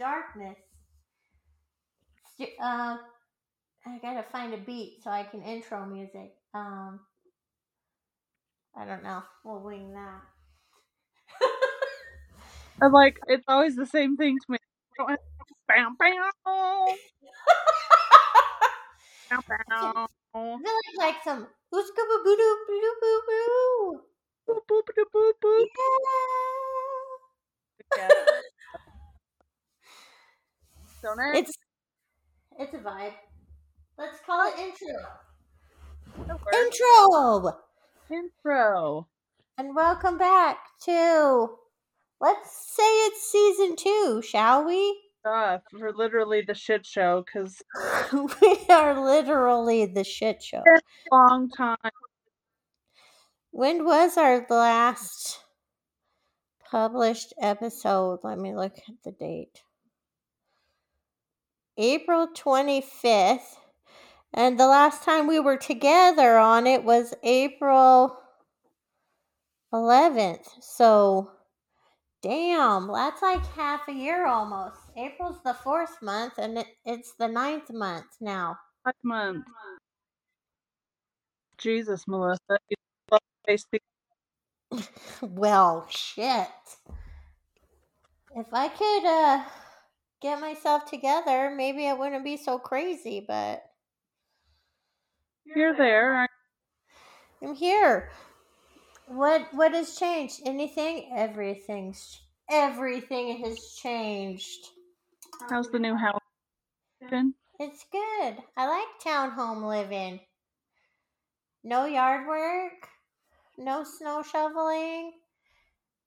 darkness. Uh, I gotta find a beat so I can intro music. Um, I don't know. We'll wing that. I'm like, it's always the same thing to me. I don't have- Bam, bam, bam, bam. I like, like some ooskaba boo doo boo doo boo boo. Boop, boop, boop, boop, boop. Yeah. Yeah. Don't it? It's it's a vibe. Let's call it intro. Intro. Intro. And welcome back to let's say it's season two, shall we? Uh, for literally the shit show, because we are literally the shit show. long time. When was our last published episode? Let me look at the date. April 25th. And the last time we were together on it was April 11th. So, damn, that's like half a year almost. April's the fourth month, and it, it's the ninth month now. Five months. Jesus, Melissa. Well, shit. If I could uh get myself together, maybe I wouldn't be so crazy, but You're there. I'm here. What what has changed? Anything? Everything's everything has changed. How's the new house? been? It's good. I like townhome living. No yard work, no snow shoveling.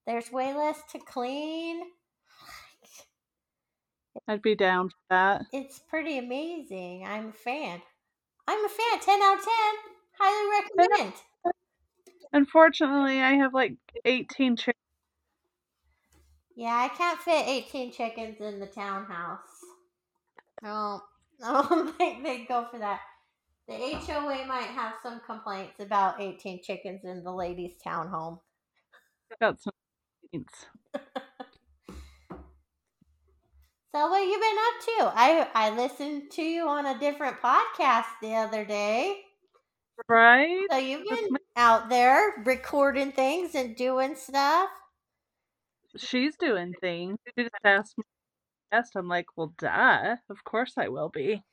There's way less to clean. I'd be down for that. It's pretty amazing. I'm a fan. I'm a fan. 10 out of 10. Highly recommend. Unfortunately, I have like 18 chickens. Yeah, I can't fit 18 chickens in the townhouse. No, I don't think they'd go for that. The HOA might have some complaints about 18 chickens in the ladies' townhome. Got some needs. So what you been up to? I I listened to you on a different podcast the other day. Right? So you've been out there recording things and doing stuff. She's doing things. She just asked me. Asked, I'm like, well, duh. Of course I will be.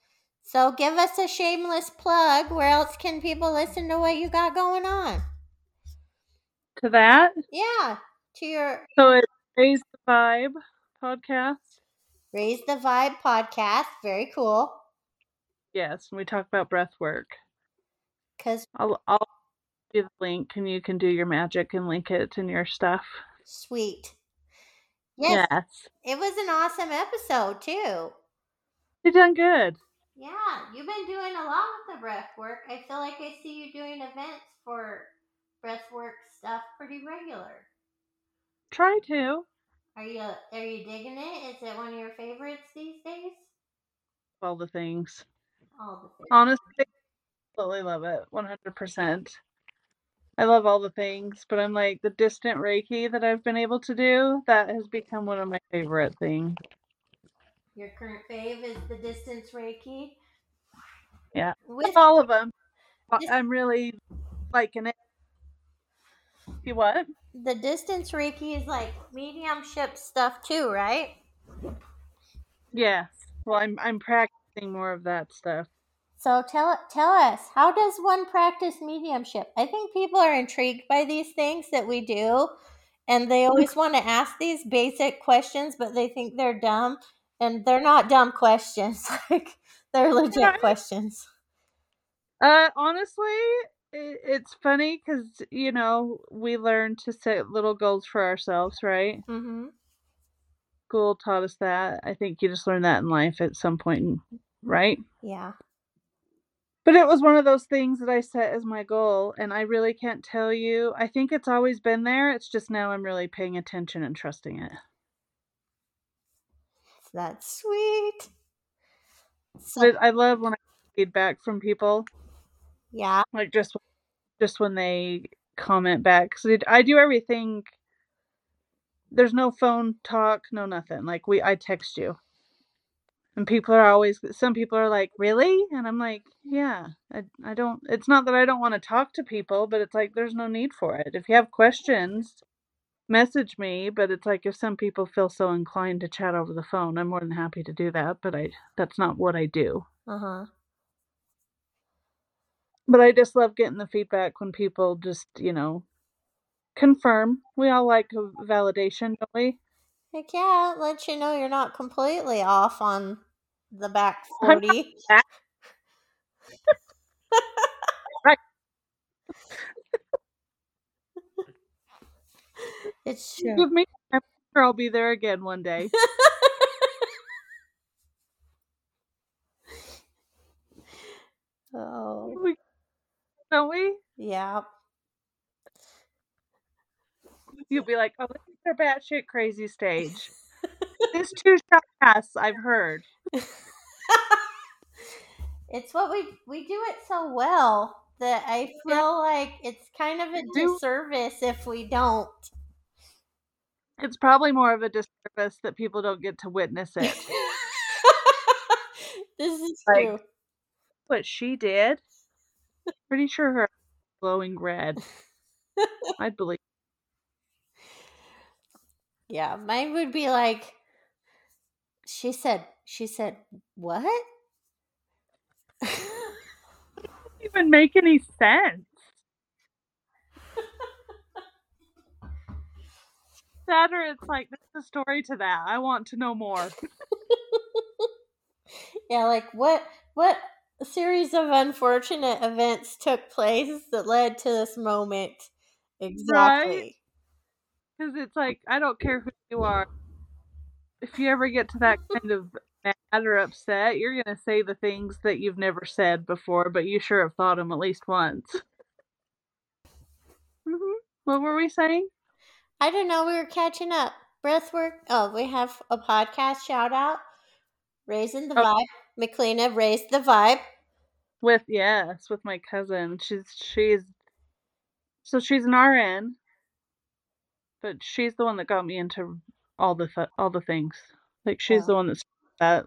So give us a shameless plug. Where else can people listen to what you got going on? To that, Yeah, to your so it's Raise the Vibe podcast. Raise the Vibe podcast. Very cool. Yes, and we talk about breath work. Cause I'll I'll give the link, and you can do your magic and link it in your stuff. sweet. Yes, Yes, it was an awesome episode too. You've done good. Yeah, you've been doing a lot of the breath work. I feel like I see you doing events for breath work stuff pretty regular. Try to. Are you are you digging it? Is it one of your favorites these days? All the things. All the things. Honestly, absolutely love it. 100%. I love all the things, but I'm like the distant Reiki that I've been able to do, that has become one of my favorite things. Your current fave is the distance Reiki. Yeah. With All of them. I'm really liking it. You what? The distance Reiki is like mediumship stuff too, right? Yes. Well, I'm I'm practicing more of that stuff. So tell tell us, how does one practice mediumship? I think people are intrigued by these things that we do, and they always want to ask these basic questions, but they think they're dumb, and they're not dumb questions. like they're legit Right. questions. Uh, honestly, it, it's funny because you know we learn to set little goals for ourselves, right? Mm-hmm. School taught us that. I think you just learn that in life at some point, right? Yeah. But it was one of those things that I set as my goal, and I really can't tell you. I think it's always been there. It's just now I'm really paying attention and trusting it. That's sweet. So, I love when I get feedback from people, yeah. like just just when they comment back. Because I do everything. There's no phone talk, no nothing. Like we, I text you. And people are always some people are like, "Really?" And I'm like, "Yeah, I I don't it's not that I don't want to talk to people, but it's like there's no need for it. If you have questions, message me, but it's like if some people feel so inclined to chat over the phone, I'm more than happy to do that, but I that's not what I do. Uh-huh. But I just love getting the feedback when people just, you know, confirm. We all like validation, don't we? Heck yeah, it lets you know you're not completely off on the back I'm not 40. that- Right. It's true. Give me I'm sure I'll be there again one day. oh, We, don't we? yeah. You'll be like, oh, this is their batshit crazy stage. this too shall pass, I've heard. it's what we we do it so well that I feel like it's kind of a disservice if we don't. It's probably more of a disservice that people don't get to witness it. this is Like- true. what she did, pretty sure her glowing red. I'd believe. Yeah, mine would be like she said she said what? Even make any sense. That or it's like there's a story to that. I want to know more. yeah, like what what series of unfortunate events took place that led to this moment? Exactly. Because it's like I don't care who you are. If you ever get to that kind of mad or upset, you're gonna say the things that you've never said before, but you sure have thought them at least once. hmm What were we saying? I don't know, we were catching up. Breathwork. Oh, we have a podcast shout out. Raising the Oh. vibe. McLeana raised the vibe. With yes, with my cousin. She's she's so she's an RN, but she's the one that got me into all the th- all the things. Like she's the one that's that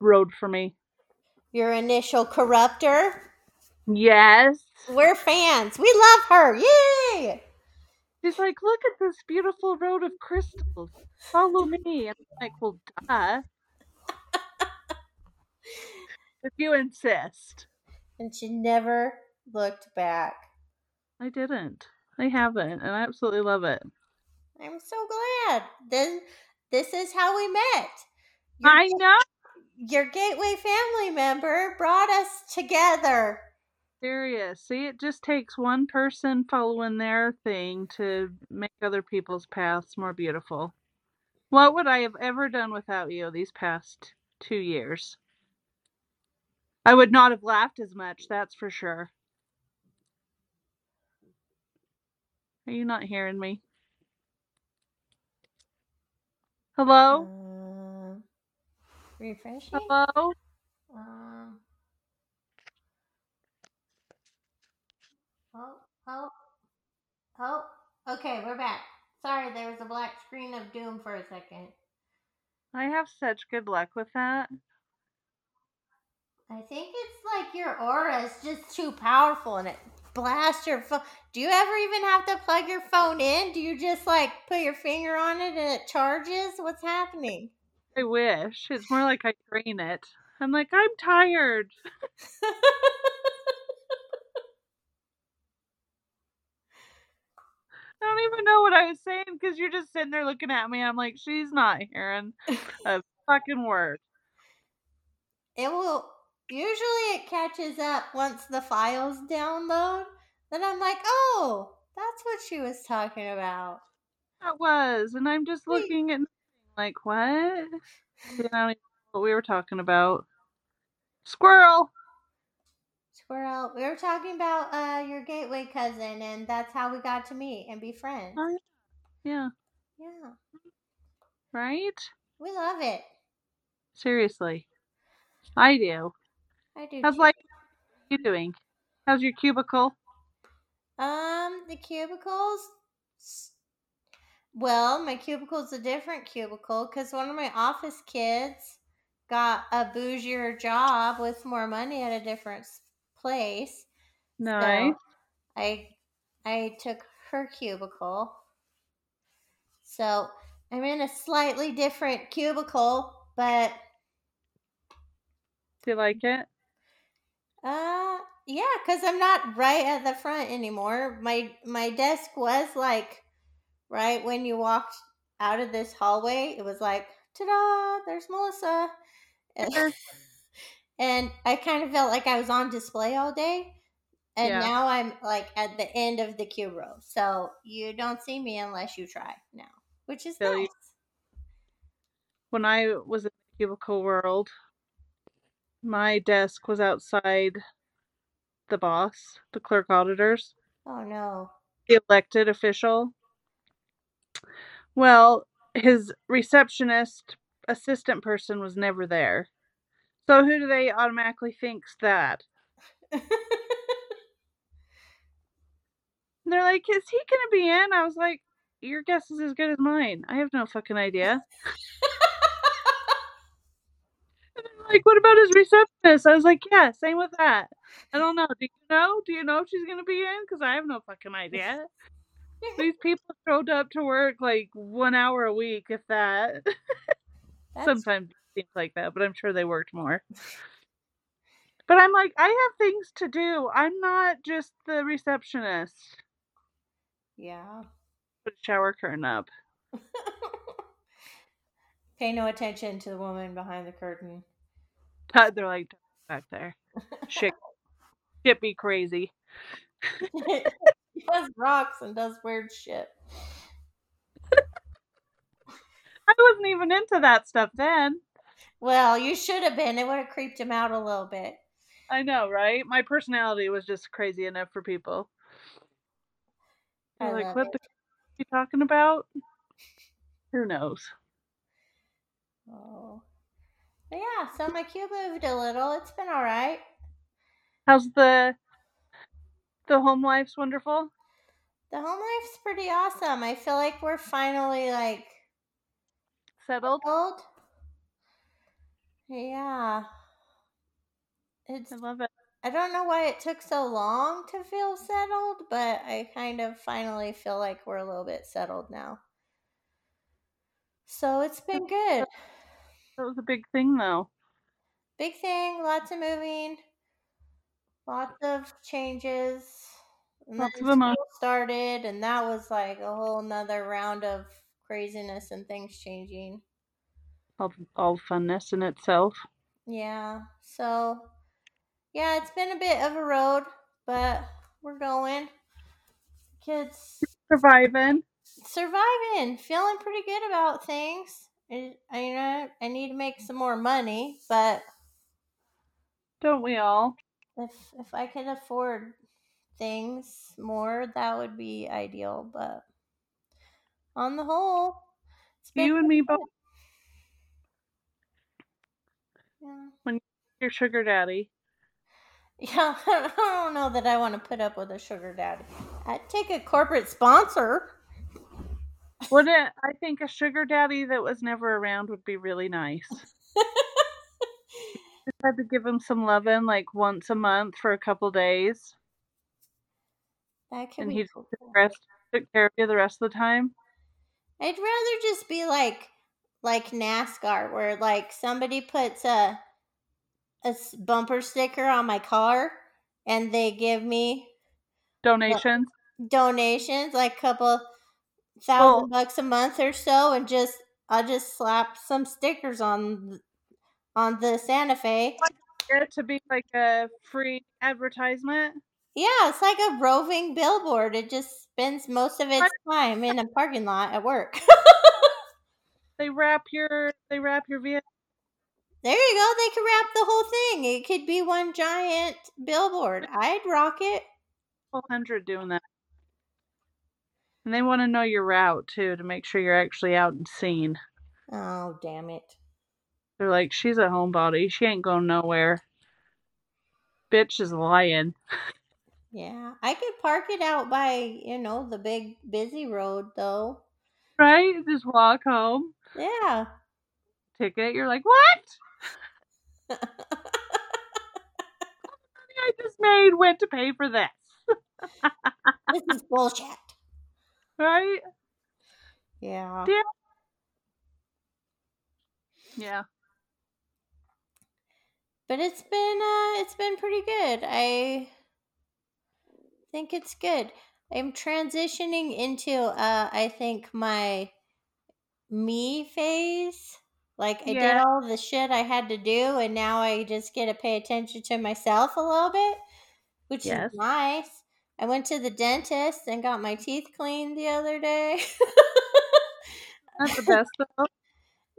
road for me. Your initial corrupter. Yes. We're fans. We love her. Yay! She's like, look at this beautiful road of crystals. Follow me. And I'm like, well, duh. If you insist. And she never looked back. I didn't. I haven't, and I absolutely love it. I'm so glad. Then this is how we met. Your, I know. your Gateway family member brought us together. Serious. See, it just takes one person following their thing to make other people's paths more beautiful. What would I have ever done without you these past two years? I would not have laughed as much, that's for sure. Are you not hearing me? Hello? Uh, refreshing. Hello? Um, oh, oh, oh. Okay, we're back. Sorry, there was a black screen of doom for a second. I have such good luck with that. I think it's like your aura is just too powerful and it blasts your phone. Do you ever even have to plug your phone in? Do you just like put your finger on it and it charges? What's happening? I wish. It's more like I drain it. I'm like, I'm tired. I don't even know what I was saying because you're just sitting there looking at me. I'm like, she's not hearing a fucking word. It will usually it catches up once the files download. Then I'm like, oh, that's what she was talking about. That was, and I'm just looking at like, what? I don't even know what we were talking about. Squirrel. Squirrel, we were talking about uh, your gateway cousin, and that's how we got to meet and be friends. Oh, Yeah, Yeah, right? we love it. Seriously, I do. I do. How's too. life you doing? How's your cubicle? Um, the cubicles. Well, my cubicle's a different cubicle because one of my office kids got a bougier job with more money at a different place. Nice. So I I took her cubicle. So I'm in a slightly different cubicle, but Do you like it? Uh yeah, cuz I'm not right at the front anymore. My my desk was like right when you walked out of this hallway, it was like, "Ta-da, there's Melissa." And, and I kind of felt like I was on display all day. And Yeah. now I'm like at the end of the cube row. So you don't see me unless you try now, which is nice. When I was in the cubicle world, my desk was outside the boss, the clerk auditors, Oh no. the elected official. Well, his receptionist assistant person was never there. So who do they automatically think's that? They're like, "Is he gonna be in?" I was like, "Your guess is as good as mine. I have no fucking idea." Like, "What about his receptionist?" I was like, "Yeah, same with that. I don't know. Do you know? Do you know if she's gonna be in? Because I have no fucking idea." These people showed up to work like one hour a week, if that. That's Sometimes it seems like that, but I'm sure they worked more. But I'm like, I have things to do. I'm not just the receptionist. yeah. Put a shower curtain up. Pay no attention to the woman behind the curtain. They're like back there. Shit, shit be crazy. he does rocks and does weird shit. I wasn't even into that stuff then. Well, you should have been. It would have creeped him out a little bit. I know, right? My personality was just crazy enough for people. I like, what it. the are you talking about? Who knows? Oh. But yeah, so my cube moved a little. It's been all right. How's the the home life's wonderful? The home life's pretty awesome. I feel like we're finally like Settled? old. Yeah. It's I love it. I don't know why it took so long to feel settled, but I kind of finally feel like we're a little bit settled now. So it's been good. That was a big thing though. Big thing, lots of moving, lots of changes. And Lots of emo- school started, and that was like a whole nother round of craziness and things changing. All, all funness in itself. Yeah. So, yeah, it's been a bit of a road, but we're going. Kids Surviving. surviving, feeling pretty good about things. I, you know I need to make some more money, but Don't we all? if if I could afford things more, that would be ideal. But on the whole, it's been You and me both. Yeah. Your sugar daddy. Yeah, I don't know that I want to put up with a sugar daddy. I'd take a corporate sponsor. Wouldn't I think a sugar daddy that was never around would be really nice. Just had to give him some loving like once a month for a couple days, That could and be he cool. rest took care of you the rest of the time. I'd rather just be like like NASCAR, where like somebody puts a a bumper sticker on my car, and they give me Donations. donations, like a couple thousand bucks a month or so, and just I'll just slap some stickers on on the Santa Fe. Yeah, to be like a free advertisement. Yeah, it's like a roving billboard. It just spends most of its time in a parking lot at work. They wrap your they wrap your vehicle. there you go. They could wrap the whole thing. It could be one giant billboard. I'd rock it. hundred doing that. And they want to know your route too to make sure you're actually out and seen. Oh, damn it. They're like, she's a homebody. She ain't going nowhere. Bitch is lying. Yeah, I could park it out by, you know, the big busy road though. Right? Just walk home. Yeah. ticket. You're like, what? I just made went to pay for this. this is bullshit. Right? Yeah. Yeah. Yeah. But it's been uh it's been pretty good. I think it's good. I'm transitioning into uh I think my me phase. Like I did all the shit I had to do and now I just get to pay attention to myself a little bit, which Yes. is nice. I went to the dentist and got my teeth cleaned the other day. That's the best though.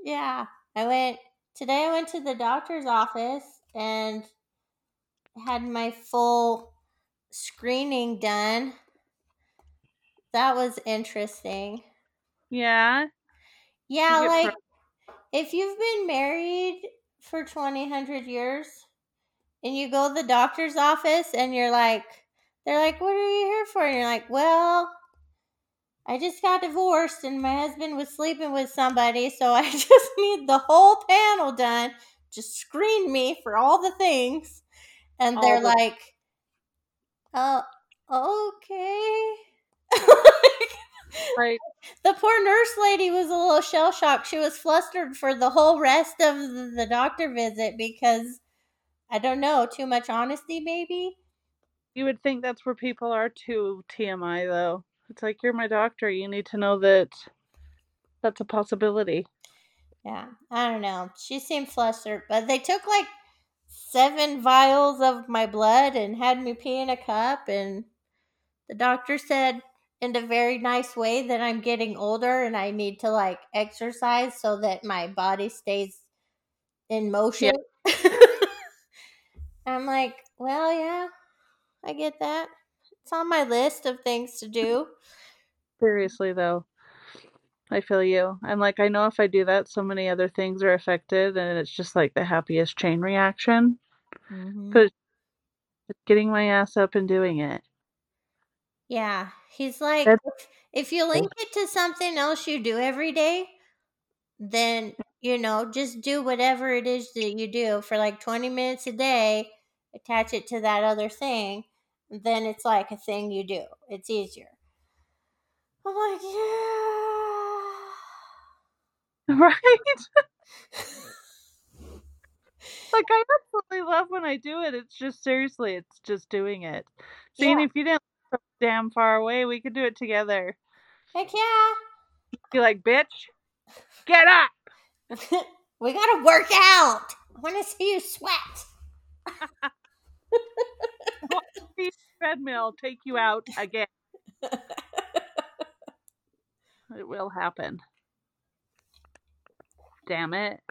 Yeah, I went today. I went to the doctor's office and had my full screening done. That was interesting. Yeah. Yeah, like if you've been married for 2000 years and you go to the doctor's office and you're like, they're like, what are you here for? And you're like, well, I just got divorced and my husband was sleeping with somebody, so I just need the whole panel done. Just screen me for all the things. And All they're the- like, oh, okay. Right. the poor nurse lady was a little shell shocked. She was flustered for the whole rest of the, the doctor visit because I don't know, too much honesty, maybe. You would think that's where people are too TMI though. It's like you're my doctor. You need to know that that's a possibility. Yeah, I don't know. She seemed flustered, but they took like seven vials of my blood and had me pee in a cup. And the doctor said in a very nice way that I'm getting older and I need to like exercise so that my body stays in motion. I'm like, well, yeah, I get that. It's on my list of things to do. Seriously though. I feel you. I'm like, I know if I do that, so many other things are affected, and it's just like the happiest chain reaction. Mhm. But getting my ass up and doing it. Yeah, he's like, That's- if you link it to something else you do every day, then you know, just do whatever it is that you do for like 20 minutes a day, attach it to that other thing, then it's like a thing you do. It's easier. I'm like, yeah. Right? like I absolutely love when I do it. It's just seriously, it's just doing it. Seeing Yeah. if you didn't so damn far away, we could do it together. Heck yeah. Be like, bitch, get up. we gotta work out. I want to see you sweat. Treadmill take you out again. It will happen. Damn it.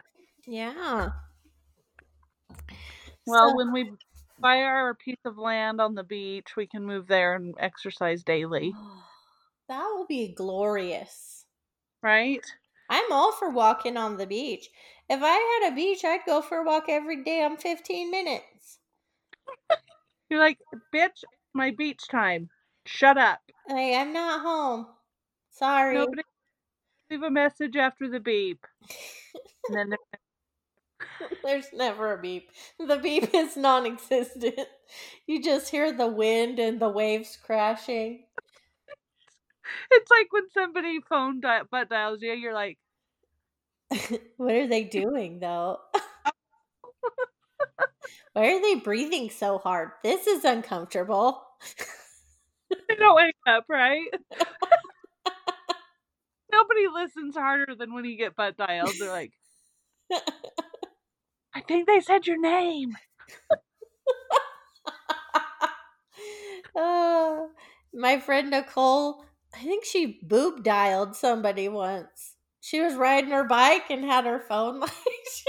Yeah. Well, So- when we buy our piece of land on the beach, we can move there and exercise daily, That will be glorious. right? I'm all for walking on the beach. If I had a beach, I'd go for a walk every damn 15 minutes. You're like, bitch, my beach time. Shut up. Hey, I'm not home. Sorry. Nobody leave a message after the beep. And then There's never a beep. The beep is non existent. You just hear the wind and the waves crashing. it's like when somebody phone di- butt dials you, you're like, what are they doing though? Why are they breathing so hard? This is uncomfortable. they don't wake up, right? Nobody listens harder than when you get butt dialed. They're like, I think they said your name. Uh, my friend Nicole, I think she boob dialed somebody once. She was riding her bike and had her phone like she's,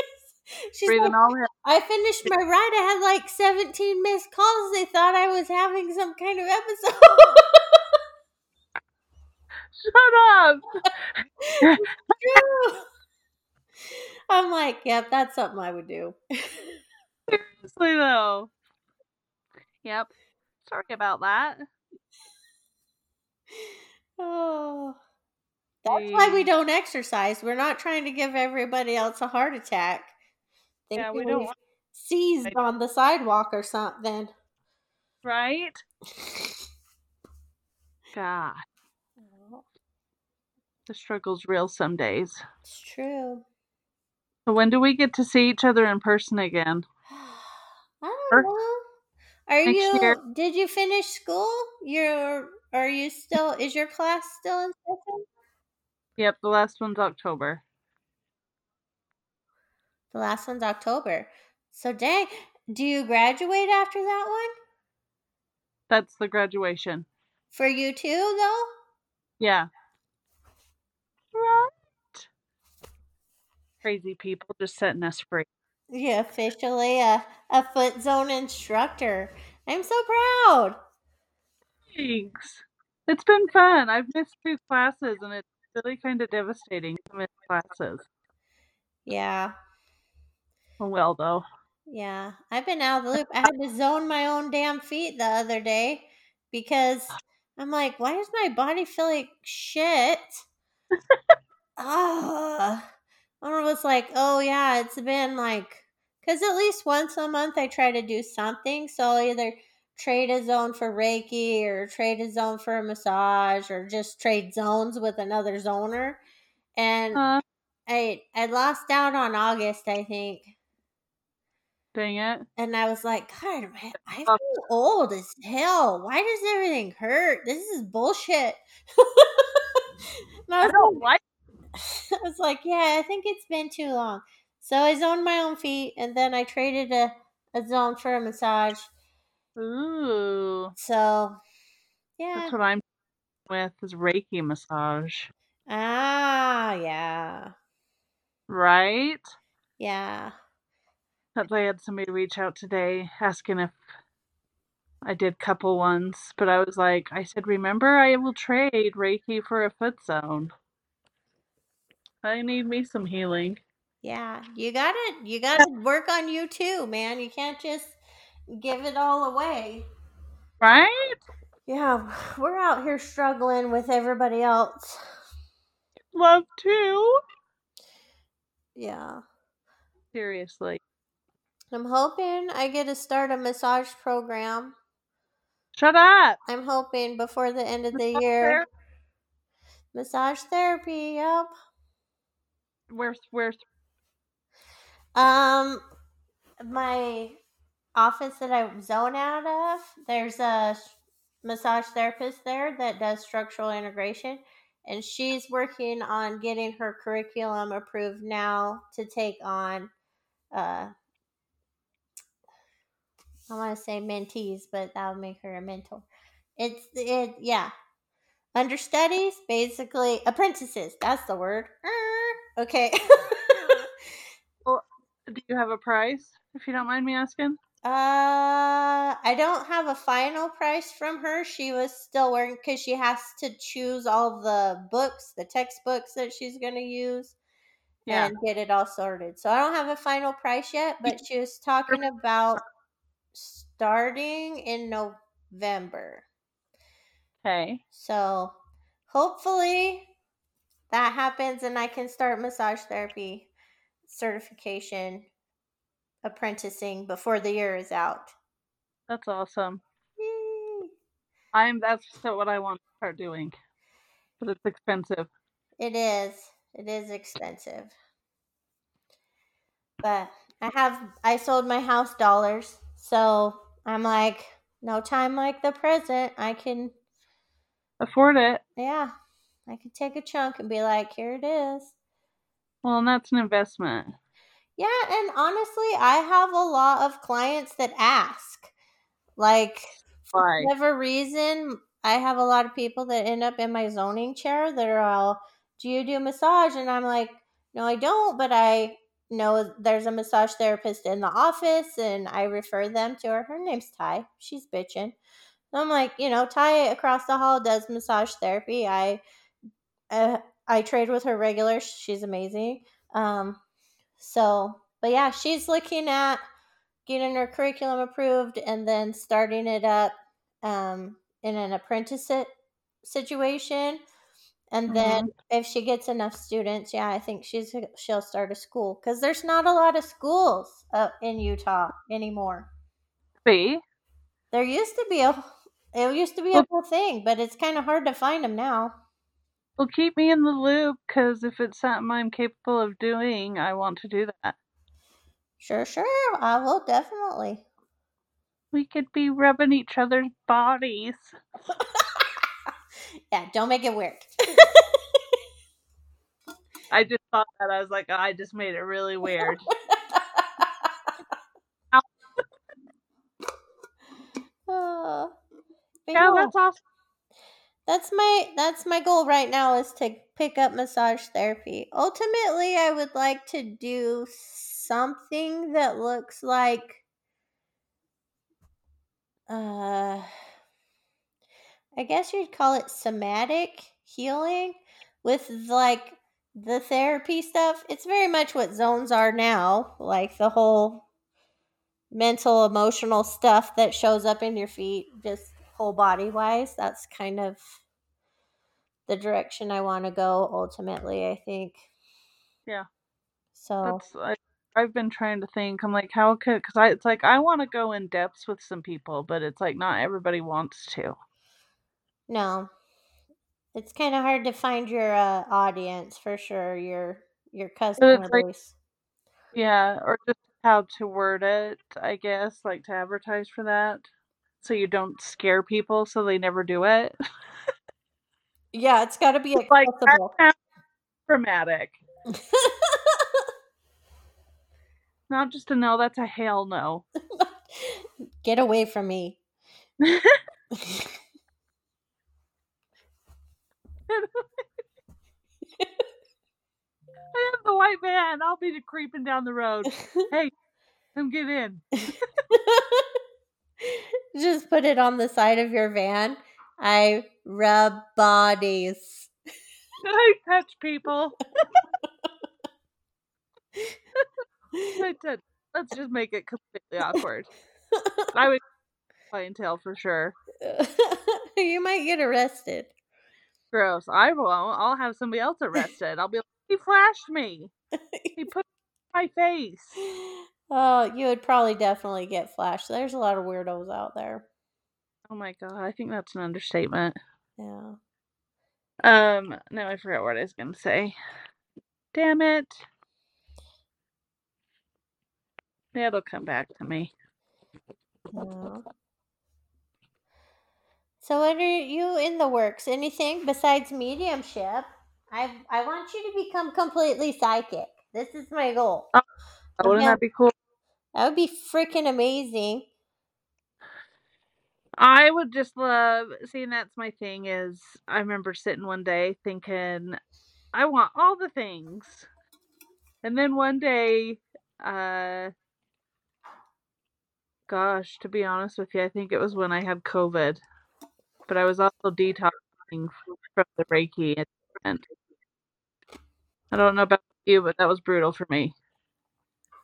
she's Breathing like, all in. I finished my ride. I had like 17 missed calls. They thought I was having some kind of episode. Shut up. I'm like, yep, that's something I would do. Seriously though. Yep. Sorry about that. oh, That's why we don't exercise. We're not trying to give everybody else a heart attack. Yeah, we don't want- seized on the sidewalk or something. Right? God, the struggle's real some days. It's true. So when do we get to see each other in person again? I don't know. Are next you? year. Did you finish school? You're. Are you still? Is your class still in session? Yep, the last one's October. The last one's October. So dang. Do you graduate after that one? That's the graduation. For you too, though. Yeah. Right. Crazy people just setting us free. You're officially a, a foot zone instructor. I'm so proud. Thanks. It's been fun. I've missed two classes and it's really kind of devastating to miss classes. Yeah. Oh well though. Yeah, I've been out of the loop. I had to zone my own damn feet the other day because I'm like, why does my body feel like shit? Ah, I was like, oh yeah, it's been like, because at least once a month I try to do something. So I'll either trade a zone for Reiki or trade a zone for a massage or just trade zones with another zoner. And Uh, I I lost out on August, I think. Dang it. And I was like, God, man, I feel old as hell. Why does everything hurt? This is bullshit. I I don't like I was like, yeah, I think it's been too long. So I zoned my own feet, and then I traded a, a zone for a massage. Ooh. So, yeah. That's what I'm with is Reiki massage. Ah, yeah. Right? Yeah. I had somebody reach out today asking if I did couple ones, but I was like, I said, remember, I will trade Reiki for a foot zone. I need me some healing. Yeah. You got it. you gotta work on you too, man. You can't just give it all away. Right? Yeah, we're out here struggling with everybody else. Love too. Yeah. Seriously. I'm hoping I get to start a massage program. Shut up. I'm hoping before the end of the year. therapy? Massage therapy, yep. Where's where's Um my office that I zone out of, there's a massage therapist there that does structural integration and she's working on getting her curriculum approved now to take on uh I want to say mentees, but that would make her a mentor. It's it yeah. Understudies, basically apprentices. That's the word. Okay. do you have a price, if you don't mind me asking? Uh, I don't have a final price from her. She was still working because she has to choose all the books, the textbooks that she's going to use, Yeah. and get it all sorted. So I don't have a final price yet, but she was talking about starting in November. Okay. So hopefully that happens and I can start massage therapy certification apprenticing before the year is out. That's awesome. Yay. I'm that's what I want to start doing. But it's expensive. It is. It is expensive. But I have I sold my house dollars. So I'm like, no time like the present. I can Afford it. yeah. I can take a chunk and be like, here it is. Well, and that's an investment. Yeah, and honestly, I have a lot of clients that ask. Like Why? whatever reason, I have a lot of people that end up in my zoning chair that are all, Do you do massage? And I'm like, No, I don't, but I know there's a massage therapist in the office and I refer them to her. Her name's Ty. She's bitching. I'm like, you know, Ty across the hall does massage therapy. I uh, I trade with her regular. She's amazing. Um, so, but yeah, she's looking at getting her curriculum approved and then starting it up um, in an apprenticeship situation. And then if she gets enough students, yeah, I think she's she'll start a school because there's not a lot of schools uh, in Utah anymore. See, There used to be a it used to be a whole thing, but it's kind of hard to find them now. well, keep me in the loop because if it's something I'm capable of doing, I want to do that. Sure, sure, I will definitely. We could be rubbing each other's bodies. Yeah, don't make it weird. I just thought that I was like, I just made it really weird. Yeah, yeah, that's awesome. that's my that's my goal right now is to pick up massage therapy. Ultimately, I would like to do something that looks like uh I guess you'd call it somatic healing with like the therapy stuff. It's very much what zones are now, like the whole mental emotional stuff that shows up in your feet just whole body wise. That's kind of the direction I want to go ultimately, I think. Yeah. So, I, I've been trying to think. I'm like, how could? Because I, it's like I want to go in depths with some people, but it's like not everybody wants to. No. It's kind of hard to find your uh, audience for sure, your your customer like- base. Yeah, or just how to word it, I guess, like to advertise for that, so you don't scare people, so they never do it. Yeah, it's got to be like accessible. that's dramatic, not just a no. That's a hell no. Get away from me. I have the white van. I'll be creeping down the road. Hey, come get in. Just put it on the side of your van. I rub bodies. I touch people. I touch. Let's just make it completely awkward. I would clientele for sure. you might get arrested. Gross. I won't. I'll have somebody else arrested. I'll be like, he flashed me. He put my face. Oh, you would probably definitely get flashed. There's a lot of weirdos out there. Oh my god, I think that's an understatement. Yeah. Um, no, I forgot what I was gonna say. Damn it. It'll come back to me. yeah. So, what are you in the works? Anything besides mediumship? I I want you to become completely psychic. This is my goal. Oh, Wouldn't Yeah. that be cool? That would be freaking amazing. I would just love seeing that's my thing is I remember sitting one day thinking I want all the things. And then one day uh gosh, to be honest with you, I think it was when I had COVID. But I was also detoxing from the Reiki and I don't know about you, but that was brutal for me.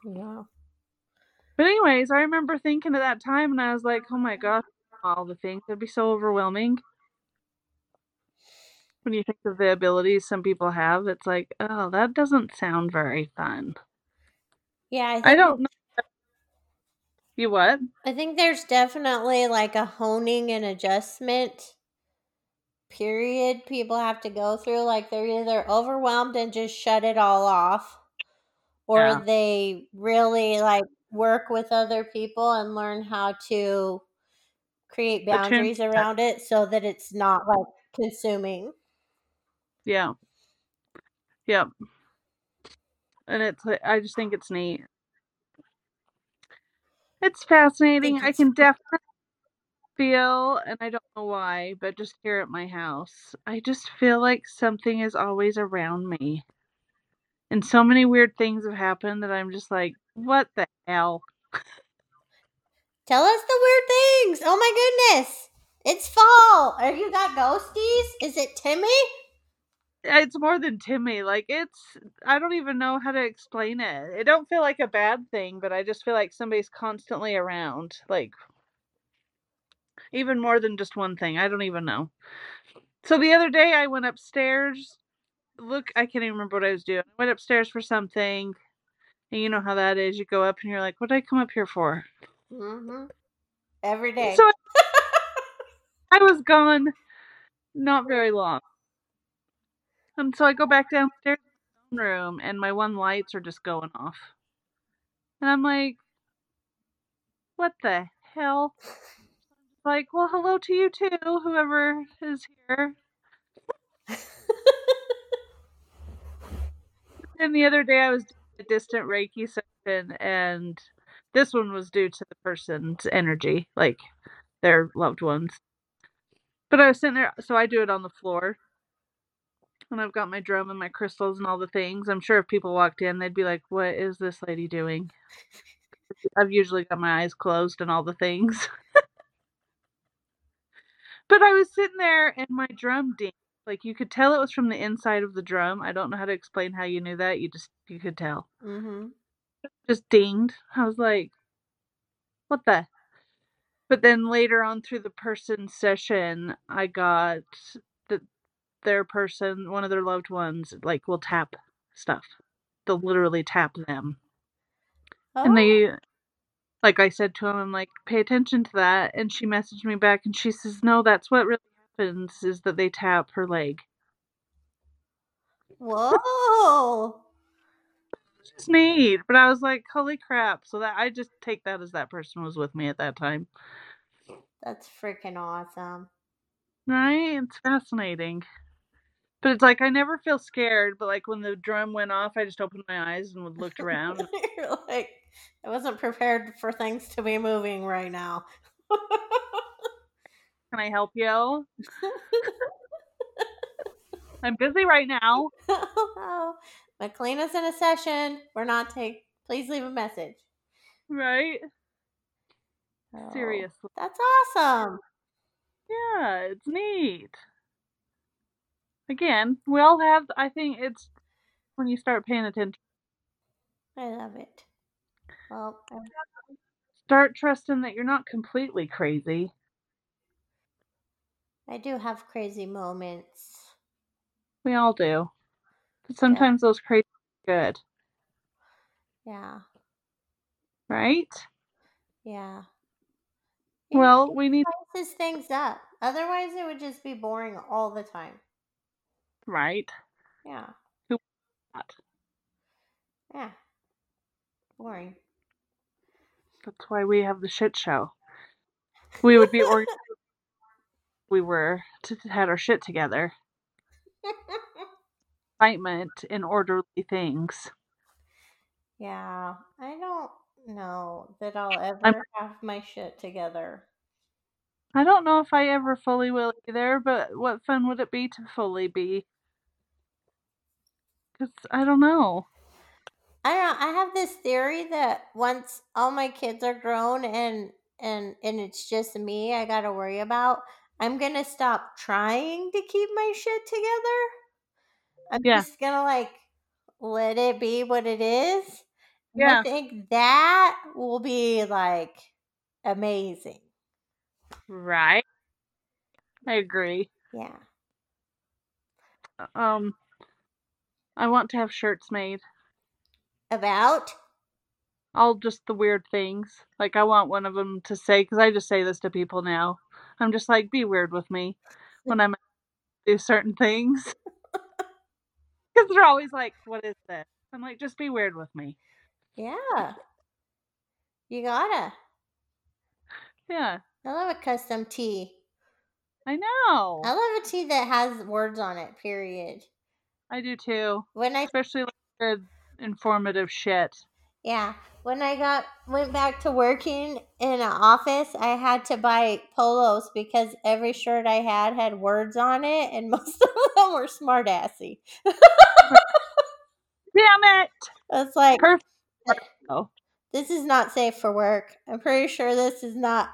Yeah. But anyways, I remember thinking at that time and I was like, "Oh my god, all the things. It'd be so overwhelming." When you think of the abilities some people have, it's like, "Oh, that doesn't sound very fun." Yeah, I, think I don't know. You what? I think there's definitely like a honing and adjustment period people have to go through. Like they're either overwhelmed and just shut it all off, or Yeah. they really like work with other people and learn how to create boundaries around it so that it's not like consuming. Yeah. Yep. And it's I just think it's neat. It's fascinating. I can definitely feel, and I don't know why, but just here at my house, I just feel like something is always around me. And so many weird things have happened that I'm just like, what the hell? Tell us the weird things. Oh my goodness. It's fall. Are you got ghosties? Is it Timmy? It's more than Timmy. Like it's I don't even know how to explain it. It don't feel like a bad thing, but I just feel like somebody's constantly around. Like even more than just one thing. I don't even know. So the other day I went upstairs. Look, I can't even remember what I was doing. I went upstairs for something. And you know how that is. You go up and you're like, what did I come up here for? Mm-hmm. Every day. So I was gone not very long. And so I go back downstairs to the room and my one lights are just going off. And I'm like, what the hell? Like, well, hello to you too, whoever is here. and the other day I was a distant Reiki session, and this one was due to the person's energy, like their loved ones. But I was sitting there, so I do it on the floor. And I've got my drum and my crystals and all the things. I'm sure if people walked in, they'd be like, What is this lady doing? I've usually got my eyes closed and all the things. but I was sitting there and my drum dinged. Like you could tell it was from the inside of the drum. I don't know how to explain how you knew that. You just you could tell. mm-hmm. Just dinged. I was like, what the? But then later on through the person session, I got their person, one of their loved ones, like will tap stuff. They'll literally tap them. Oh, And they, like I said to him, I'm like, pay attention to that. And she messaged me back and she says, no, that's what really happens is that they tap her leg. whoa. It's neat. But I was like, holy crap. So that I just take that as that person was with me at that time. That's freaking awesome. Right? It's fascinating. But it's like I never feel scared, but like when the drum went off, I just opened my eyes and looked around. You're like, I wasn't prepared for things to be moving right now. Can I help you? I'm busy right now. oh, McLeana's in a session. We're not take. Please leave a message. Right? Oh, Seriously. That's awesome. Yeah, it's neat. Again, we all have I think it's when you start paying attention, I love it. Well, I- start trusting that you're not completely crazy. I do have crazy moments. We all do. But sometimes those crazy are good, Yeah, right? yeah. Well, we need to spices things up. Otherwise, it would just be boring all the time. Right. Yeah, That. yeah. Boring. That's why we have the shit show. We would be organized. we were to had our shit together. Excitement in orderly things. yeah, I don't know that I'll ever I'm- have my shit together. I don't know if I ever fully will either, but what fun would it be to fully be? Because I don't know. I don't know. I have this theory that once all my kids are grown and and and it's just me I got to worry about, I'm going to stop trying to keep my shit together. I'm Yeah. just going to like let it be what it is. Yeah. I think that will be like amazing. Right. I agree. Yeah. Um, I want to have shirts made. About All just the weird things. Like I want one of them to say, because I just say this to people now. I'm just like, be weird with me when I'm do certain things. Because they're always like, what is this? I'm like, just be weird with me. yeah. You gotta. Yeah, I love a custom tee. I know. I love a tee that has words on it, period. I do too. When I Especially like good informative shit. yeah, when I got went back to working in an office, I had to buy polos because every shirt I had had words on it and most of them were smart assy. Damn it! It's like Perfect. Oh, this is not safe for work. I'm pretty sure this is not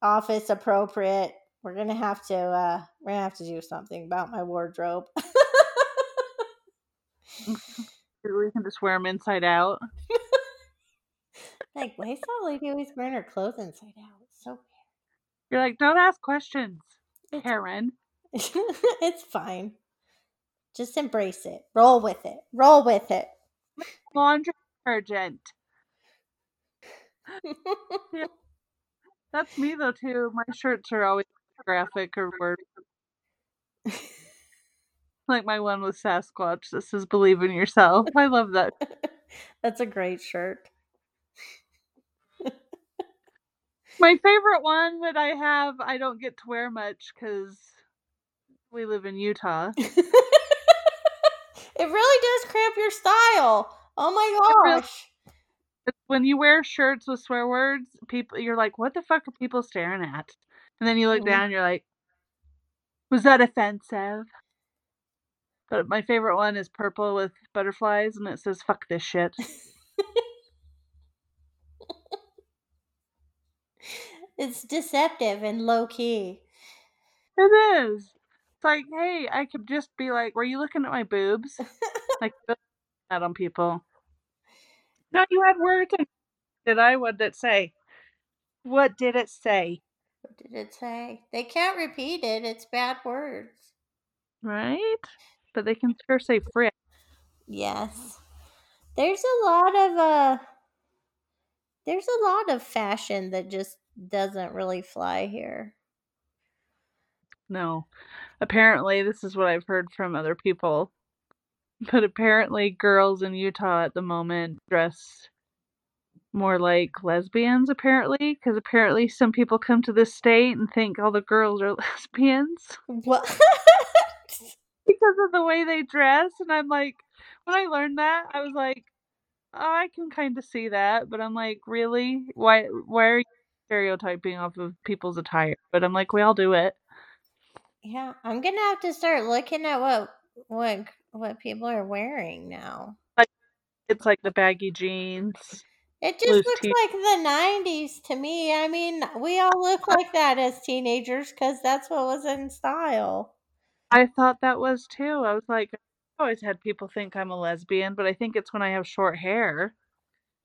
office appropriate. We're gonna have to uh we're gonna have to do something about my wardrobe. we can just wear them inside out. like, why is that lady always wearing her clothes inside out? It's so weird. You're like, don't ask questions, It's- Karen. it's fine. Just embrace it. Roll with it. Roll with it. Laundry detergent. That's me though too. My shirts are always graphic or word. Like my one with Sasquatch that says "Believe in yourself." I love that. That's a great shirt. My favorite one that I have, I don't get to wear much because we live in Utah. it really does cramp your style. Oh my gosh. It's when you wear shirts with swear words, people you're like, what the fuck are people staring at? And then you look Mhm. down, you're like, was that offensive? But my favorite one is purple with butterflies, and it says "fuck this shit." It's deceptive and low key. It is. It's like, hey, I could just be like, were you looking at my boobs? like that on people. No, you had words. Did I? What did it say? What did it say? What did it say? They can't repeat it. It's bad words. Right? But they can sure say frick. Yes. There's a lot of uh there's a lot of fashion that just doesn't really fly here. No. Apparently, this is what I've heard from other people. But apparently, girls in Utah at the moment dress more like lesbians, apparently. Because apparently, some people come to this state and think all the girls are lesbians What? because of the way they dress. And I'm like, when I learned that, I was like, oh, I can kind of see that. But I'm like, really? Why, why are you stereotyping off of people's attire? But I'm like, we all do it. yeah, I'm gonna have to start looking at what what what people are wearing now. It's like the baggy jeans. It just looks like the '90s to me. I mean, we all look like that as teenagers because that's what was in style. I thought that was too. I was like, I've always had people think I'm a lesbian, but I think it's when I have short hair.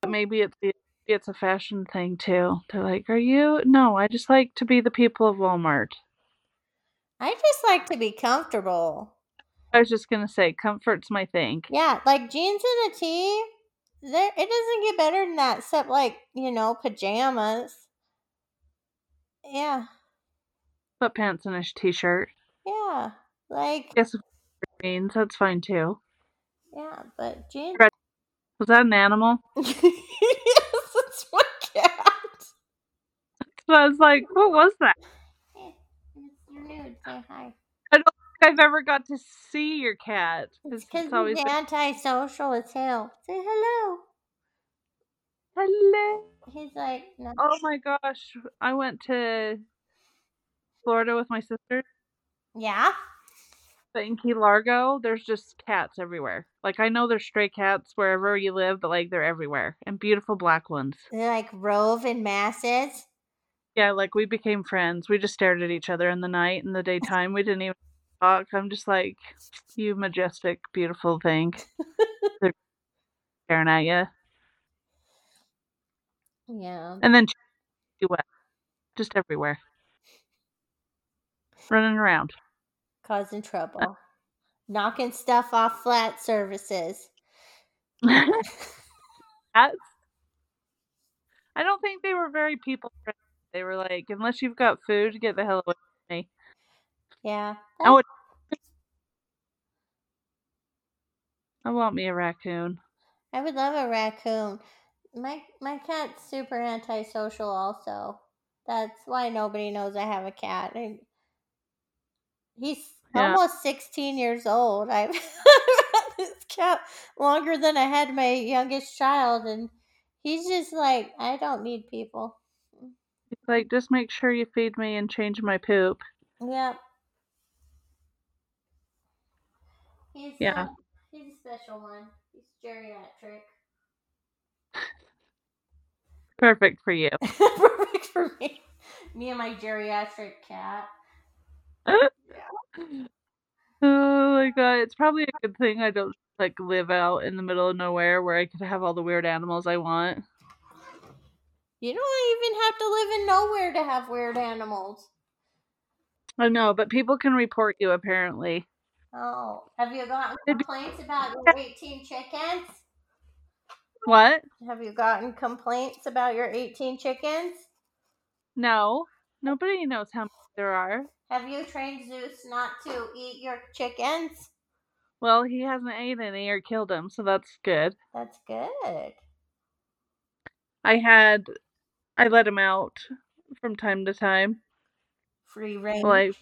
But maybe it's the it's a fashion thing too. They're like, "Are you?" No, I just like to be the people of Walmart. I just like to be comfortable. I was just gonna say, comfort's my thing. Yeah, like jeans and a tee. There, it doesn't get better than that, except like you know pajamas. Yeah, Sweatpants and a t-shirt. yeah, like Yes, jeans. That's fine too. yeah, but jeans. Was that an animal? yes, it's my cat. So I was like, what was that? Hey. Nude, say hi. I've ever got to see your cat. It's because he's antisocial as hell. Say hello. hello. He's like, no. Oh my gosh, I went to Florida with my sister. yeah. But in Key Largo, there's just cats everywhere. Like I know there's stray cats wherever you live, but like they're everywhere and beautiful black ones. They like rove in masses. Yeah, like we became friends. We just stared at each other in the night and the daytime. We didn't even talk. I'm just like, you majestic, beautiful thing. they're staring at you, Yeah. and then just everywhere, running around. Causing uh trouble. Knocking stuff off flat surfaces. I don't think they were very people friendly. They were like, unless you've got food, get the hell away from me. Yeah. I would. I want me a raccoon. I would love a raccoon. My my cat's super antisocial also. That's why nobody knows I have a cat. I- he's Yeah. almost 16 years old. I've had this cat longer than I had my youngest child and he's just like, I don't need people. Like, just make sure you feed me and change my poop. Yep. He's Yeah. he's a special one. He's geriatric. Perfect for you. Perfect for me. Me and my geriatric cat. Oh my god, it's probably a good thing I don't like live out in the middle of nowhere where I could have all the weird animals I want. You don't even have to live in nowhere to have weird animals. I know, but people can report you apparently. Oh, have you gotten complaints about your 18 chickens? What? Have you gotten complaints about your 18 chickens? No. Nobody knows how many there are. Have you trained Zeus not to eat your chickens? Well, he hasn't ate any or killed them, so that's good. That's good. I had I let him out from time to time. Free range. Like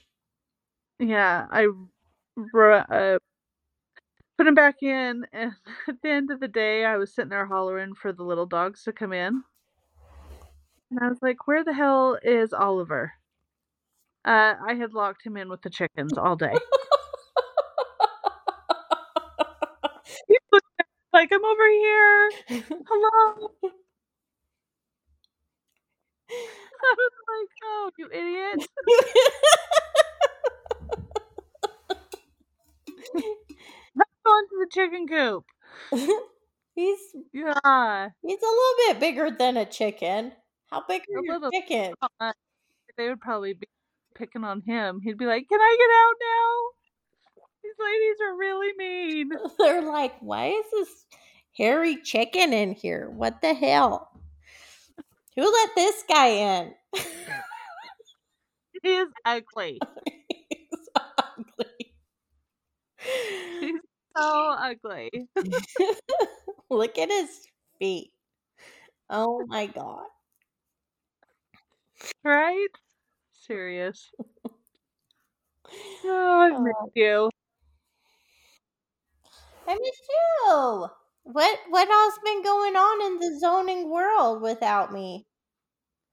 yeah, I uh, put him back in and at the end of the day I was sitting there hollering for the little dogs to come in. And I was like, "Where the hell is Oliver?" Uh, I had locked him in with the chickens all day. He was like, "I'm over here. Hello." I was like, "Oh, you idiot." Gone to the chicken coop. he's Yeah. he's a little bit bigger than a chicken. How big are A your chickens? They would probably be picking on him. He'd be like, "Can I get out now? These ladies are really mean." They're like, why is this hairy chicken in here? What the hell? Who let this guy in? He is ugly. He's ugly. He's so ugly. Look at his feet. Oh my god. Right? Serious. Oh, I miss Oh. you. I miss you. What what else been going on in the zoning world without me?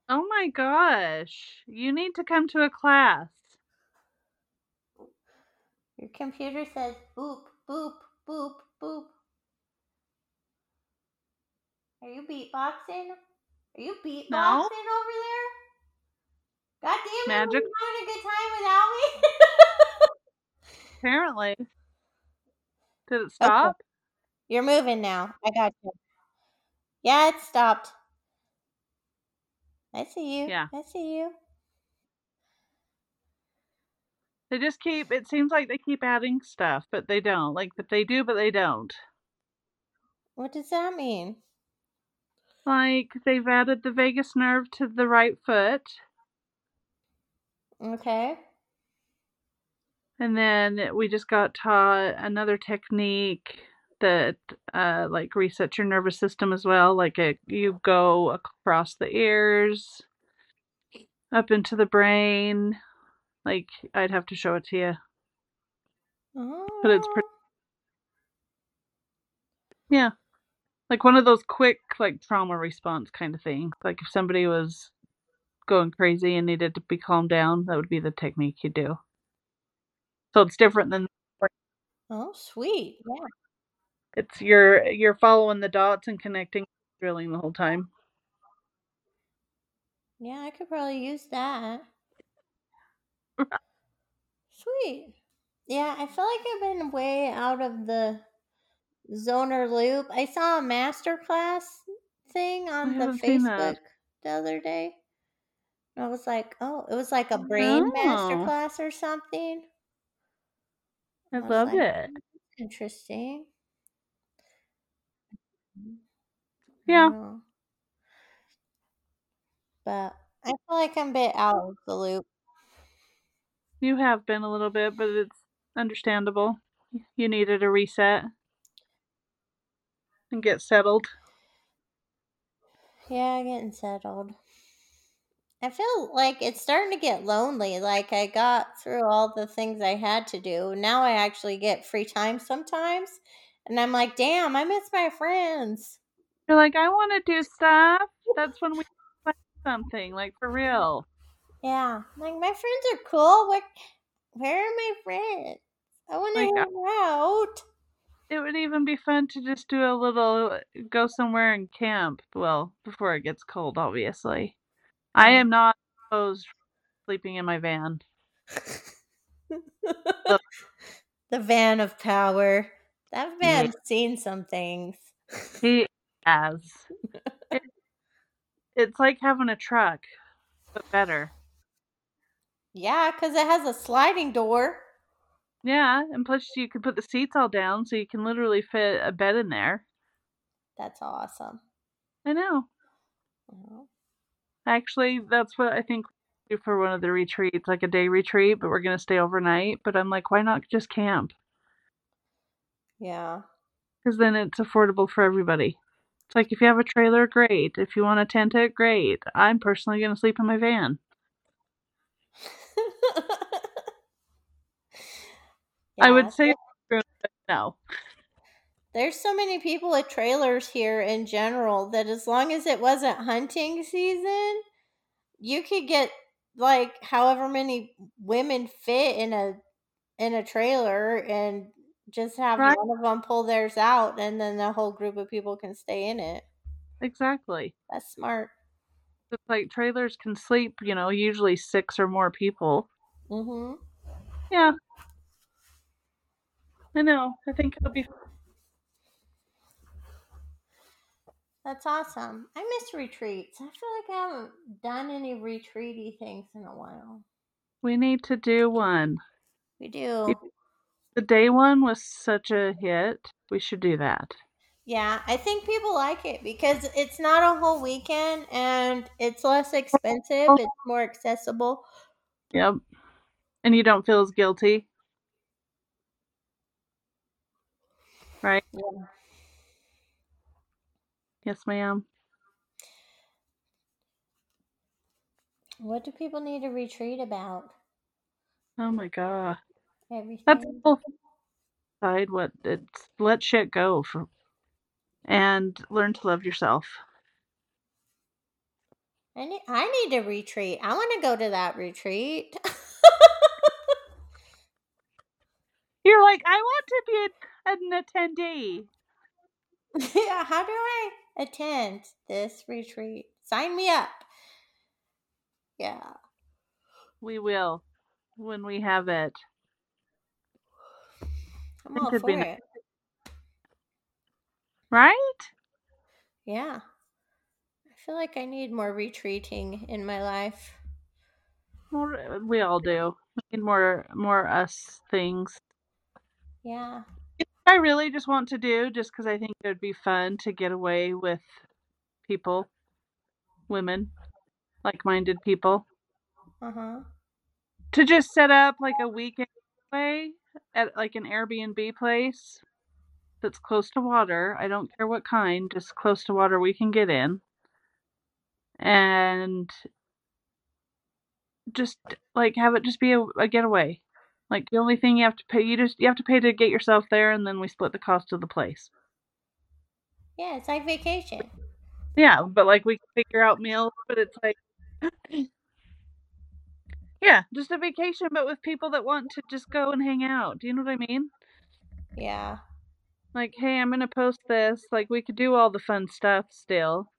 Oh my gosh. You need to come to a class. Your computer says boop, boop, boop, boop. Are you beatboxing? Are you beatboxing No. over there? God damn it, Magic. having a good time without me? Apparently. Did it stop? You're moving now. I got you. Yeah, it stopped. I see you. Yeah. I see you. They just keep it seems like they keep adding stuff, but they don't. Like but they do, but they don't. What does that mean? Like they've added the vagus nerve to the right foot, Okay. and then we just got taught another technique that uh like resets your nervous system as well. Like it, you go across the ears, up into the brain. Like I'd have to show it to you. But it's pretty yeah. Like one of those quick like trauma response kind of thing. Like if somebody was going crazy and needed to be calmed down, that would be the technique you do. So it's different than Oh, sweet. Yeah. it's you're you're following the dots and connecting drilling the whole time. Yeah, I could probably use that. Sweet. Yeah, I feel like I've been way out of the zoner loop. I saw a master class thing on the haven't seen that. Facebook the other day. And I was like, oh, it was like a brain master Oh. class or something. I was love like, it. Hmm, mm-hmm. "Oh, interesting. Yeah. know. But I feel like I'm a bit out of the loop. You have been a little bit, but it's understandable. You needed a reset and get settled. Yeah, getting settled. I feel like it's starting to get lonely. Like I got through all the things I had to do. Now I actually get free time sometimes. And I'm like, damn, I miss my friends. You're like, I want to do stuff. That's when we plan something, like for real. Yeah. Like my friends are cool. Where where are my friends? I want to Like, hang out. It would even be fun to just do a little, go somewhere and camp. Well, before it gets cold, obviously. I am not opposed sleeping in my van. the van of power. That Yeah. man's seen some things. He has. It, it's like having a truck, but better. Yeah, because it has a sliding door. Yeah, and plus you can put the seats all down so you can literally fit a bed in there. That's awesome. I know. Mhm. Actually, that's what I think we do for one of the retreats, like a day retreat, but we're gonna stay overnight. But I'm like, why not just camp? Yeah. Because then it's affordable for everybody. It's like if you have a trailer, great. If you want a tent it, great. I'm personally gonna sleep in my van. I would say no. There's so many people with trailers here in general that as long as it wasn't hunting season, you could get like however many women fit in a in a trailer and just have Right. one of them pull theirs out and then the whole group of people can stay in it. Exactly. That's smart. It's like trailers can sleep, you know, usually six or more people. Mhm. Yeah. I know. I think it'll be That's awesome. I miss retreats. I feel like I haven't done any retreaty things in a while. we need to do one. We do. The day one was such a hit. We should do that. Yeah, I think people like it because it's not a whole weekend and it's less expensive. Oh. It's more accessible. Yep. And you don't feel as guilty. Right? Yeah. Yes, ma'am. What do people need to retreat about? Oh my god. Everything. That's the whole side what it's let shit go for and learn to love yourself. I need, I need a retreat. I want to go to that retreat. You're like, I want to be an, an attendee. yeah, how do I attend this retreat? Sign me up. Yeah. We will when we have it. I'm all for it. nice. Right? Yeah. I feel like I need more retreating in my life. Well, we all do. We need more more us things. Yeah. I really just want to do just because I think it would be fun to get away with people, women, like minded people. Uh huh. To just set up like a weekend away at like an Airbnb place that's close to water. I don't care what kind, just close to water we can get in. And just like have it just be a, a getaway. Like the only thing you have to pay, you just you have to pay to get yourself there, and then we split the cost of the place. Yeah, it's like vacation. Yeah, but like we figure out meals, but it's like, yeah, just a vacation, but with people that want to just go and hang out. Do you know what I mean? Yeah. Like, hey, I'm gonna post this. Like, we could do all the fun stuff still,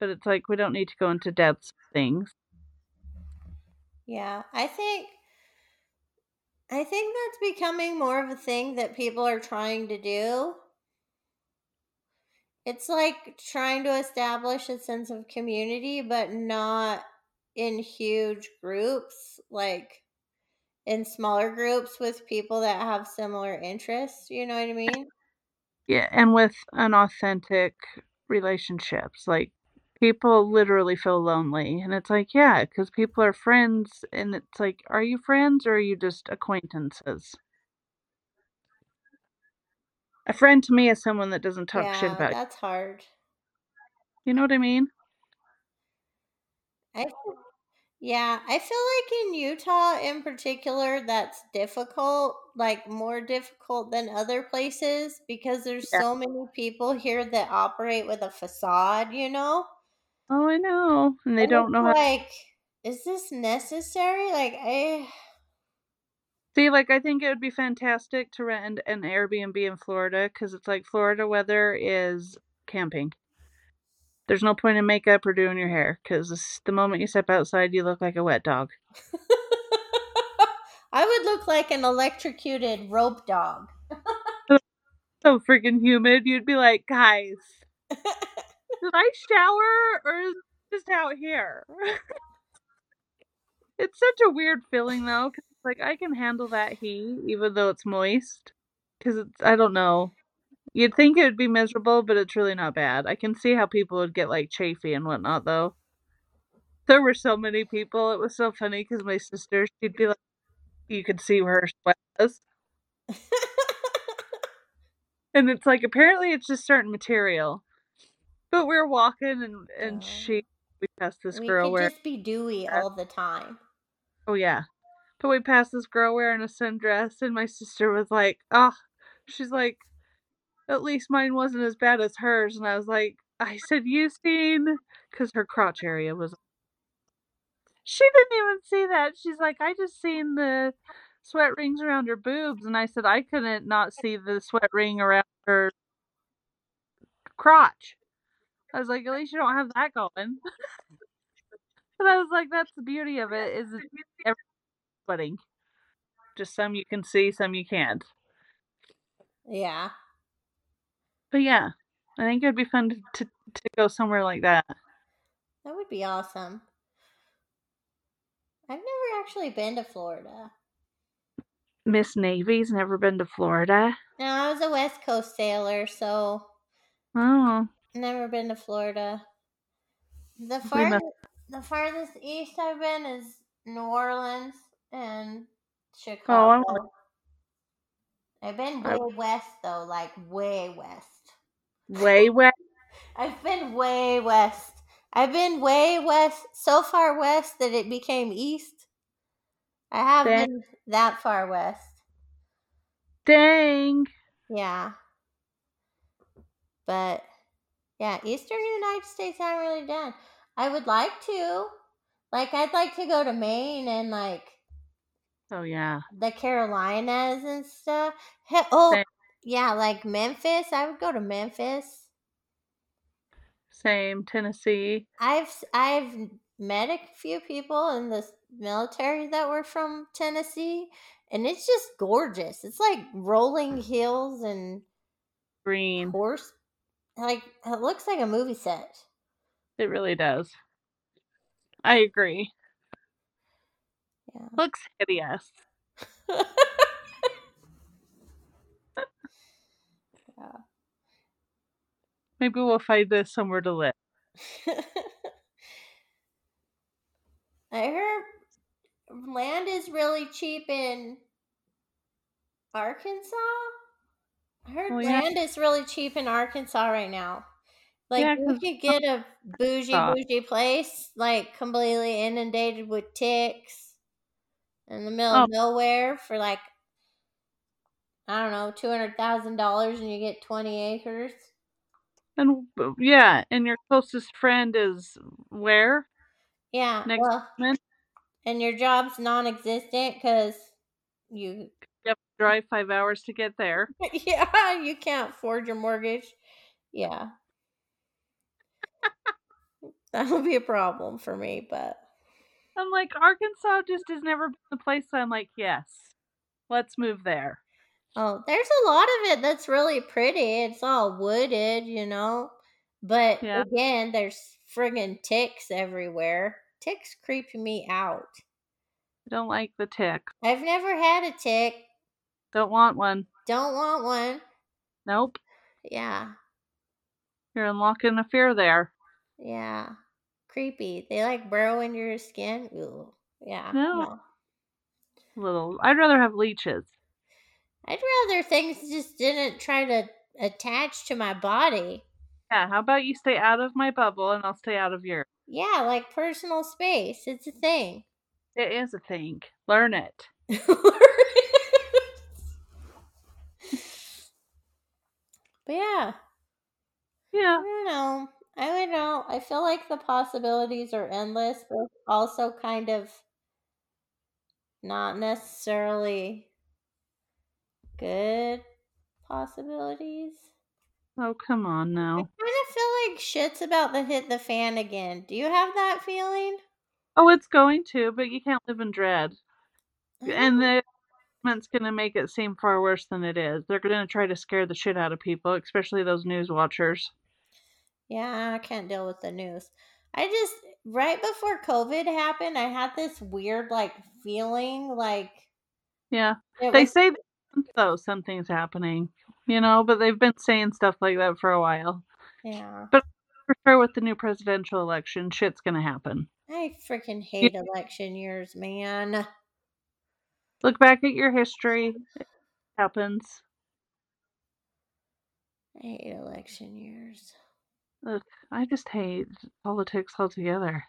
but it's like we don't need to go into depths of things. Yeah. I think I think that's becoming more of a thing that people are trying to do. It's like trying to establish a sense of community, but not in huge groups, like in smaller groups with people that have similar interests. You know what I mean? Yeah, and with unauthentic relationships, like people literally feel lonely, and it's like, yeah, because people are friends, and it's like, are you friends or are you just acquaintances? A friend to me is someone that doesn't talk shit yeah, about you. that's hard. You know what I mean? I yeah, I feel like in Utah in particular, that's difficult, like more difficult than other places because there's Yeah. so many people here that operate with a facade, you know? Oh, I know. And they don't know how. like, is this necessary? Like, I, See, like, I think it would be fantastic to rent an Airbnb in Florida because it's like Florida weather is camping. There's no point in makeup or doing your hair because the moment you step outside, you look like a wet dog. I would look like an electrocuted rope dog. So freaking humid. You'd be like, guys, did I shower or is just out here? It's such a weird feeling though, 'cause it's like I can handle that heat even though it's moist. Because it's I don't know. You'd think it would be miserable, but it's really not bad. I can see how people would get like chafy and whatnot though. There were so many people. It was so funny because my sister, she'd be like you could see where her sweat was. And it's like apparently it's just certain material. But we're walking and and she we passed this we girl could wearing just be dewy all the time. Oh yeah. But we passed this girl wearing a sundress and my sister was like, "Oh," she's like, "At least mine wasn't as bad as hers." And I was like, I said, "You seen," because her crotch area was She didn't even see that. She's like, "I just seen the sweat rings around her boobs." And I said, "I couldn't not see the sweat ring around her" "crotch." I was like, "At least you don't have that going." But I was like, "That's the beauty of it, is it's every sweating." Just some you can see, some you can't. Yeah. But yeah, I think it'd be fun to to to go somewhere like that. That would be awesome. I've never actually been to Florida. Miss Navy's never been to Florida? No, I was a West Coast sailor, so Oh. Never been to Florida. The far must the farthest east I've been is New Orleans and Oh, Chicago. wanna I've been I way west though, like way west. Way west? I've been way west. I've been way west, so far west that it became east. I have Dang. been that far west. Dang. Yeah. But yeah, Eastern United States I haven't really done. I would like to. Like I'd like to go to Maine and like Oh yeah. the Carolinas and stuff. He- oh, Same. yeah, like Memphis. I would go to Memphis. Same. Tennessee. I've I've met a few people in the military that were from Tennessee, and it's just gorgeous. It's like rolling hills and Green. horse. Like it looks like a movie set. It really does. I agree. Yeah. Looks hideous. Yeah. Maybe we'll find this somewhere to live. I heard land is really cheap in Arkansas. I heard Oh, yeah. land is really cheap in Arkansas right now. Like Yeah, you could get a bougie bougie place like completely inundated with ticks in the middle Oh. of nowhere for like I don't know two hundred thousand dollars and you get twenty acres. And uh, yeah, and your closest friend is where? Yeah, Next well, month? and your job's non-existent because you You have to drive five hours to get there. yeah, you can't afford your mortgage. Yeah. that would be a problem for me, but I'm like, Arkansas just has never been the place I'm like, yes, let's move there. oh, there's a lot of it that's really pretty. It's all wooded, you know. But Yeah. again, there's friggin' ticks everywhere. Ticks creep me out. I don't like the tick. I've never had a tick. Don't want one. Don't want one. Nope. Yeah. You're unlocking a fear there. Yeah. Creepy. They like burrow into your skin. Ooh. Yeah. No. no. Little. I'd rather have leeches. I'd rather things just didn't try to attach to my body. Yeah. How about you stay out of my bubble and I'll stay out of yours? Yeah, like personal space. It's a thing. It is a thing. Learn it. but yeah, Yeah. I don't know. I don't know. I feel like the possibilities are endless, but also kind of not necessarily good possibilities. Oh, come on now. I kind of feel like shit's about to hit the fan again. Do you have that feeling? Oh, it's going to, but you can't live in dread. And the government's going to make it seem far worse than it is. They're going to try to scare the shit out of people, especially those news watchers. Yeah, I can't deal with the news. I just right before COVID happened, I had this weird like feeling like Yeah. They was say though something's happening, you know, but they've been saying stuff like that for a while. yeah. But for sure, with the new presidential election, shit's gonna happen. I freaking hate election years, man. Look back at your history. It happens. I hate election years. Look, I just hate politics altogether.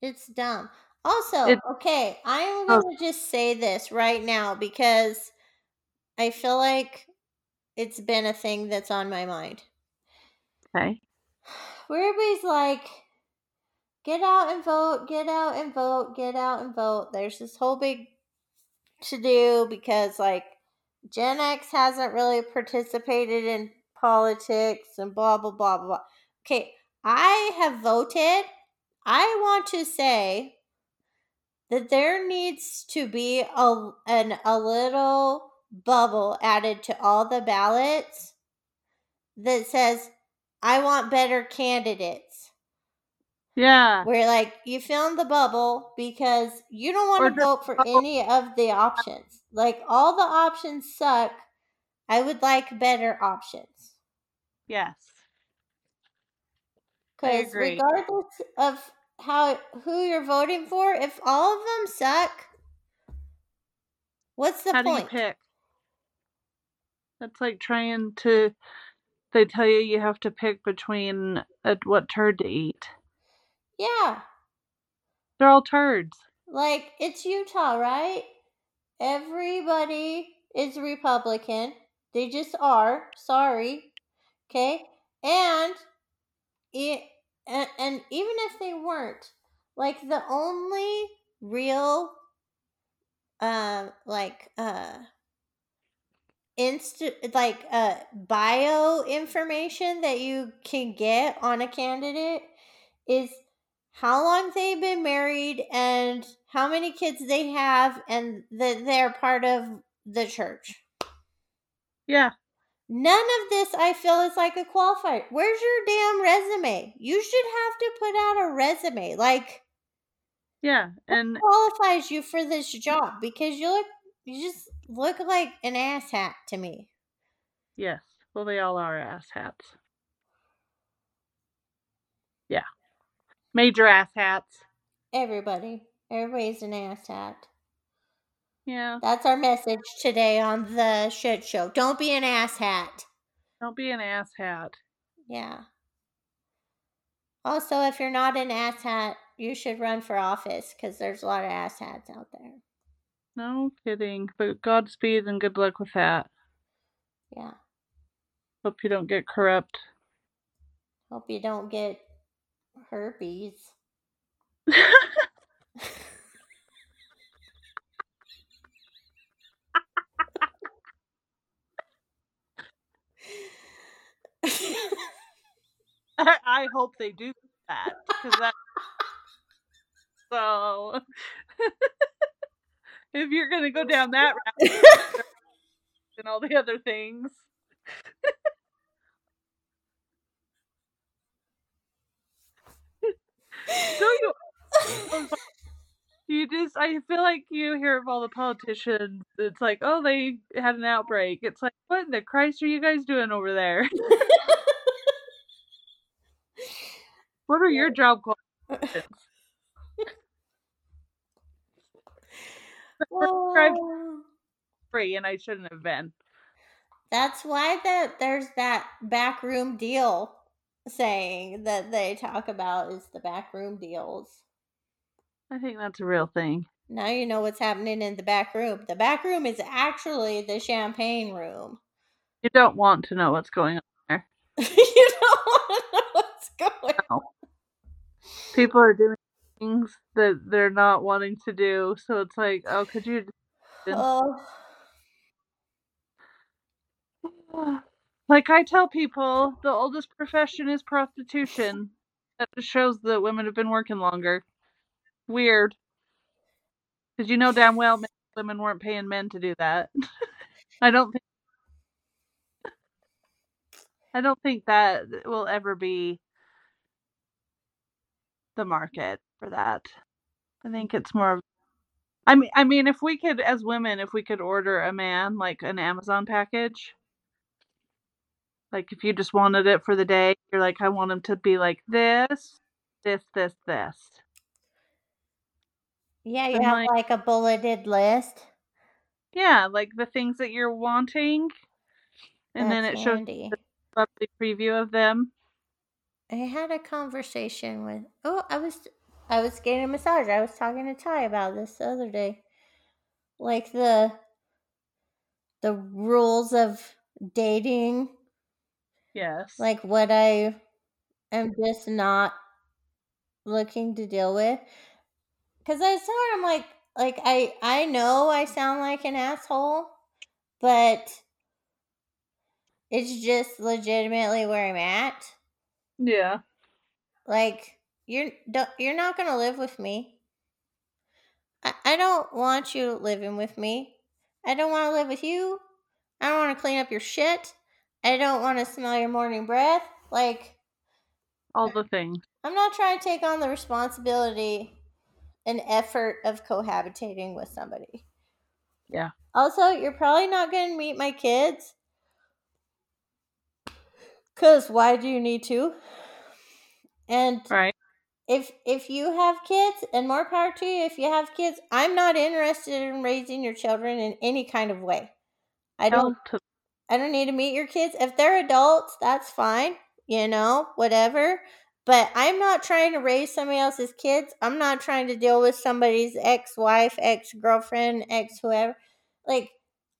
It's dumb. Also, It- okay, I am Oh. going to just say this right now because I feel like it's been a thing that's on my mind. Okay. Where everybody's like, get out and vote, get out and vote, get out and vote. There's this whole big to do because, like, Gen X hasn't really participated in politics and blah, blah, blah, blah. Okay, I have voted. I want to say that there needs to be a, an, a little bubble added to all the ballots that says, I want better candidates. Yeah. Where like you fill in the bubble because you don't want Or to vote for bubble. any of the options. Like all the options suck. I would like better options. Yes. Because regardless of how who you're voting for, if all of them suck, what's the How do you pick? That's like trying to. They tell you you have to pick between uh, what turd to eat. Yeah. They're all turds. Like it's Utah, right? Everybody is Republican. They just are. Sorry. Okay? And it and, and even if they weren't, like the only real um like uh inst like uh bio information that you can get on a candidate is how long they've been married and how many kids they have and that they're part of the church. Yeah. None of this I feel is like a qualifier. Where's your damn resume? You should have to put out a resume. Like Yeah. And qualifies you for this job because you look you just look like an asshat to me. yes. Well, they all are ass hats. Yeah. Major ass hats. Everybody. Everybody's an asshat. Yeah. That's our message today on the shit show. Don't be an asshat. Don't be an ass hat. Yeah. Also, if you're not an asshat, you should run for office because there's a lot of asshats out there. No kidding. But Godspeed and good luck with that. Yeah. Hope you don't get corrupt. Hope you don't get herpes. I, I hope they do that because that. So, if you're gonna go down that route and all the other things, so you you just I feel like you hear of all the politicians. It's like, oh, they had an outbreak. It's like, what in the Christ are you guys doing over there? what are your job qualifications? Oh. free, and I shouldn't have been. That's why that there's that backroom deal saying that they talk about is the backroom deals. I think that's a real thing. Now you know what's happening in the back room. The back room is actually the champagne room. You don't want to know what's going on. There. you don't want to know what's going on. People are doing things that they're not wanting to do, so it's like, oh, could you? Oh, Like I tell people, the oldest profession is prostitution. That just shows that women have been working longer. Weird. Because you know damn well men- women weren't paying men to do that. I don't think. I don't think that will ever be the market for that. I think it's more of I mean I mean if we could as women if we could order a man like an Amazon package like if you just wanted it for the day, you're like I want him to be like this, this, this, this. Yeah, you And, have like- like a bulleted list. Yeah, like the things that you're wanting and then it That's shows handy. a lovely preview of them. I had a conversation with oh I was I was getting a massage. I was talking to Ty about this the other day. Like the the rules of dating, Yes. like what I am just not looking to deal with. Cause I telling her I'm like like I I know I sound like an asshole, but it's just legitimately where I'm at. yeah. Like you're don't, you're not gonna live with me. I, I don't want you living with me. I don't want to live with you. I don't want to clean up your shit. I don't want to smell your morning breath. Like All the things. I'm not trying to take on the responsibility and effort of cohabitating with somebody. Yeah. Also, you're probably not going to meet my kids. Cuz why do you need to? And Right. if if you have kids and more power to you if you have kids i'm not interested in raising your children in any kind of way i don't i don't need to meet your kids if they're adults that's fine you know whatever but i'm not trying to raise somebody else's kids i'm not trying to deal with somebody's ex-wife ex-girlfriend ex whoever like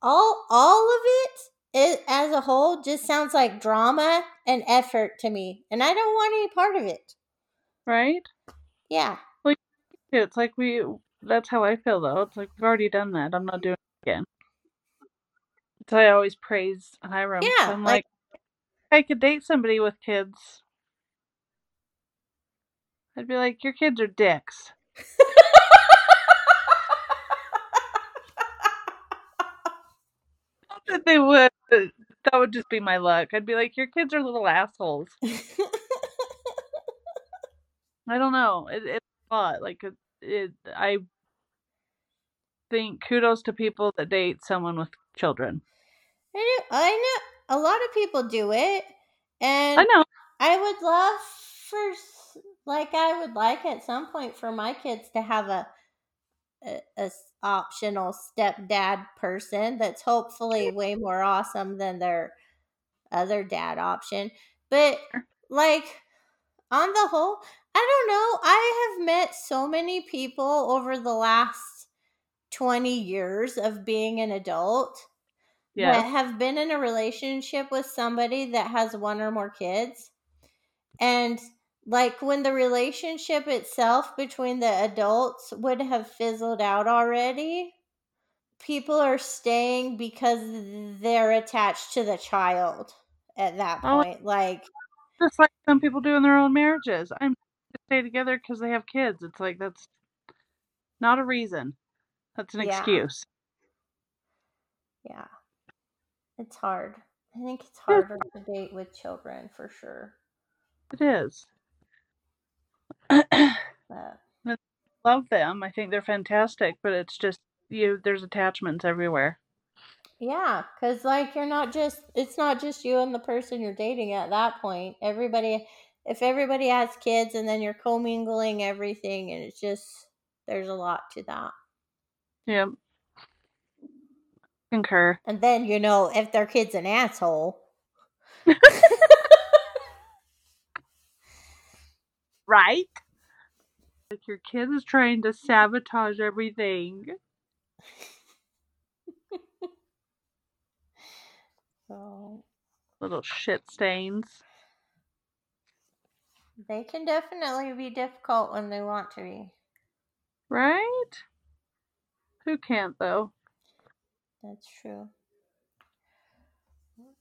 all all of it it, as a whole just sounds like drama and effort to me and i don't want any part of it right? yeah Yeah, It's like we that's how I feel though. It's like we've already done that. I'm not doing it again. So I always praise Hiram. Yeah, I'm like- like, I could date somebody with kids. I'd be like, your kids are dicks. Not that they would. but That would just be my luck. I'd be like, your kids are little assholes. I don't know. It, it's a lot. Like it, it. I think kudos to people that date someone with children. I know, I know a lot of people do it, and I know. I would love for, like, I would like at some point for my kids to have a a optional stepdad person that's hopefully way more awesome than their other dad option. But like on the whole, I don't know. I have met so many people over the last 20 years of being an adult Yeah. that have been in a relationship with somebody that has one or more kids. And like when the relationship itself between the adults would have fizzled out already, people are staying because they're attached to the child at that Oh, point. Like, Just like some people do in their own marriages. I'm to stay together because they have kids. It's like that's not a reason. That's an Yeah. excuse. yeah, it's hard. I think it's harder to date with children for sure. It is. Love them. I think they're fantastic, but it's just you. There's attachments everywhere. Yeah, because like you're not just it's not just you and the person you're dating at that point. Everybody, if everybody has kids and then you're commingling everything, and it's just there's a lot to that. Yep. Concur. And then you know if their kid's an asshole, Right? Like your kid is trying to sabotage everything. so Little shit stains. they can definitely be difficult when they want to be. Right? Who can't though? That's true.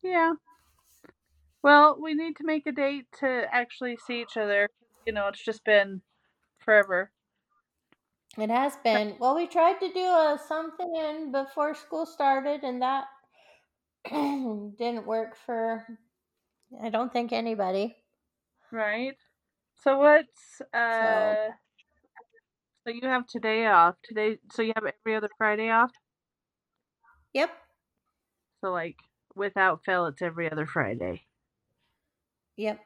Yeah. Well, we need to make a date to actually see each other. You know, it's just been forever. It has been. Well, we tried to do a something before school started, and that didn't work for. I don't think anybody. Right? So what's uh? So you have today off. Today, so you have every other Friday off. Yep. So like without fail, it's every other Friday. Yep.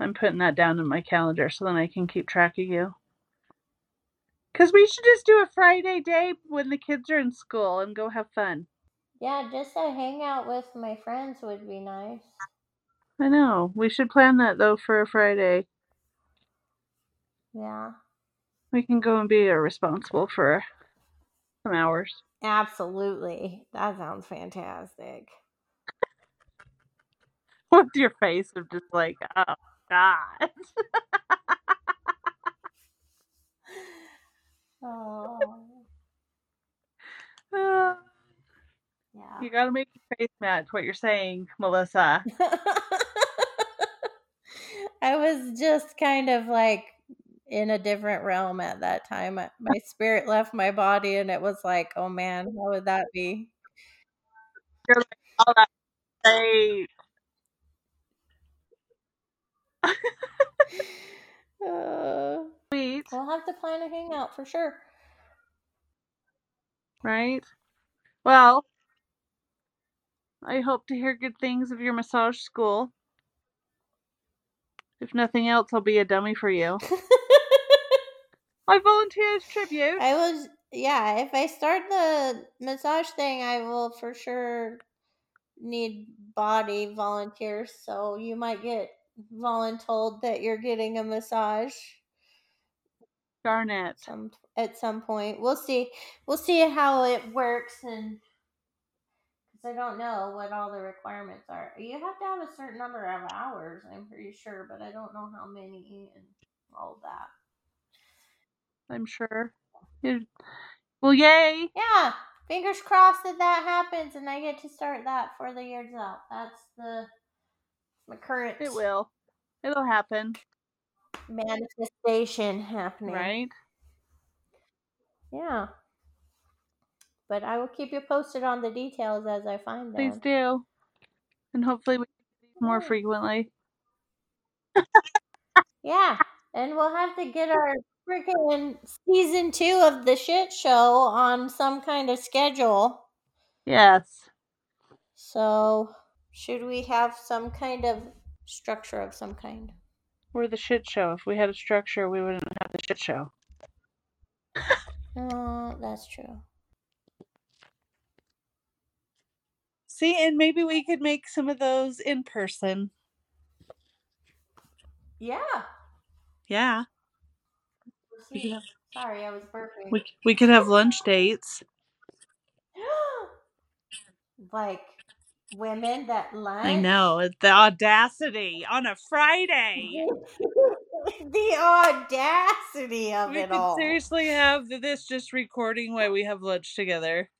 I'm putting that down in my calendar so then I can keep track of you. Cause we should just do a Friday day when the kids are in school and go have fun. Yeah, just a hangout with my friends would be nice. I know. We should plan that though for a Friday. Yeah. We can go and be irresponsible for some hours. Absolutely. That sounds fantastic. With your face of just like, oh God. Oh. Uh, Yeah. you gotta make your face match what you're saying, Melissa. I was just kind of like in a different realm at that time. My spirit left my body, and it was like, oh man, how would that be? All that say Uh, sweet, we'll have to plan a hangout for sure. right? Well, I hope to hear good things of your massage school. If nothing else, I'll be a dummy for you. I volunteer as tribute. I was, yeah, if I start the massage thing, I will for sure need body volunteers. So you might get voluntold that you're getting a massage Darn it. some at some point. We'll see. We'll see how it works and because I don't know what all the requirements are. You have to have a certain number of hours, I'm pretty sure, but I don't know how many and all that. I'm sure. Well, yay. Yeah, fingers crossed that that happens and I get to start that for the year's out. That's the my current It will. It'll happen, manifestation happening. right? Yeah. But I will keep you posted on the details as I find them. Please do. And hopefully we can more frequently. Yeah, and we'll have to get our freaking season two of the shit show on some kind of schedule. Yes. So, should we have some kind of structure of some kind? We're the shit show. If we had a structure, we wouldn't have the shit show. Oh, that's true. See, and maybe we could make some of those in person. Yeah. Yeah. We have, Sorry, I was burping. we, we could have lunch dates. like women that lunch. I know. it's The audacity on a Friday. the audacity of We it could all. seriously have this just recording while we have lunch together.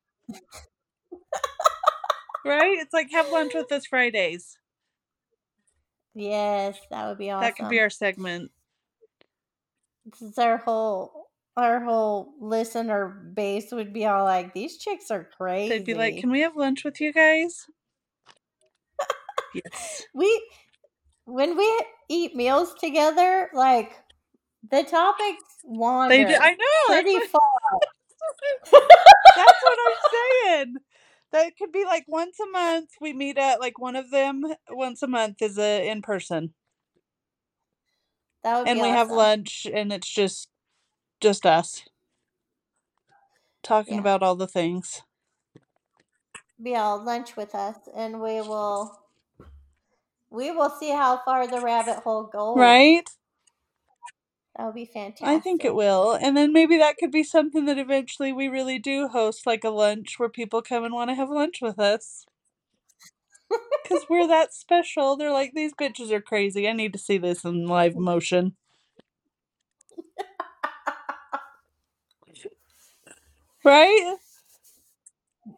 right? It's like have lunch with us Fridays. Yes, that would be awesome. That could be our segment. This is our whole our whole listener base would be all like, these chicks are crazy. They'd be like, "Can we have lunch with you guys?" Yes. we when we eat meals together, like the topics wander They do. I know. That's pretty what, far. that's what I'm saying. That could be like once a month we meet at like one of them once a month is a in person. That would And we have lunch and it's just just us talking Yeah. about all the things. Be all lunch with us, and we will we will see how far the rabbit hole goes. Right? That would be fantastic. I think it will. And then maybe that could be something that eventually we really do host like a lunch where people come and want to have lunch with us. Because we're that special. They're like, these bitches are crazy. I need to see this in live motion. Right?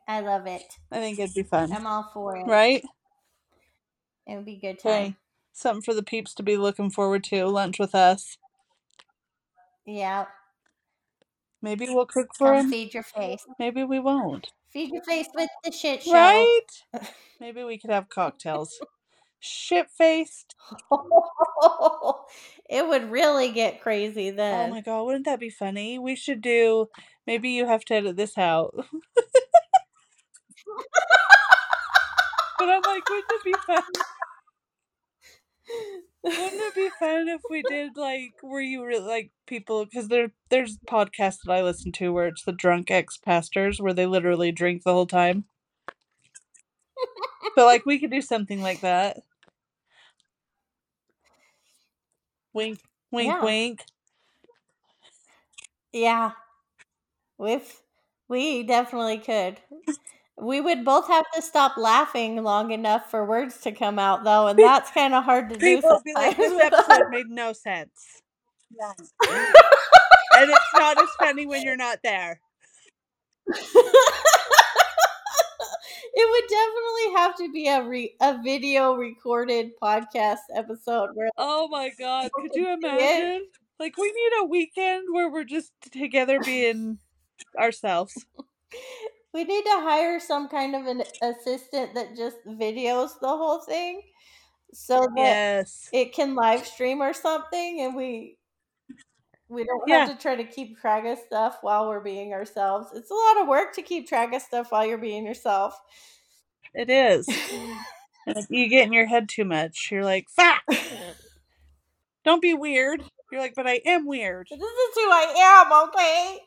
I love it. I think it'd be fun. I'm all for it. Right? It would be good time. Okay. Something for the peeps to be looking forward to. Lunch with us. Yeah. Maybe we'll cook for Come them. feed your face. Maybe we won't. Feed your face with the shit show. Right? Maybe we could have cocktails. shit faced. it would really get crazy oh then. Oh my god, wouldn't that be funny? We should do. Maybe you have to edit this out. but I'm like, wouldn't it be fun? Wouldn't it be fun if we did like where you really like people because there there's podcasts that I listen to where it's the drunk ex pastors where they literally drink the whole time. but like we could do something like that. Wink, wink, Yeah. wink. Yeah. We've we definitely could. We would both have to stop laughing long enough for words to come out though, and that's kind of hard to do People will be like, this episode made no sense. Yes. and it's not as funny when you're not there. it would definitely have to be a re- a video recorded podcast episode where Oh my god, could you imagine? Like we need a weekend where we're just together being ourselves. we need to hire some kind of an assistant that just videos the whole thing so that Yes. it can live stream or something and we we don't Yeah. have to try to keep track of stuff while we're being ourselves. It's a lot of work to keep track of stuff while you're being yourself. It is. You get in your head too much, you're like, fuck! Don't be weird. You're like, but I am weird. this is who I am, okay?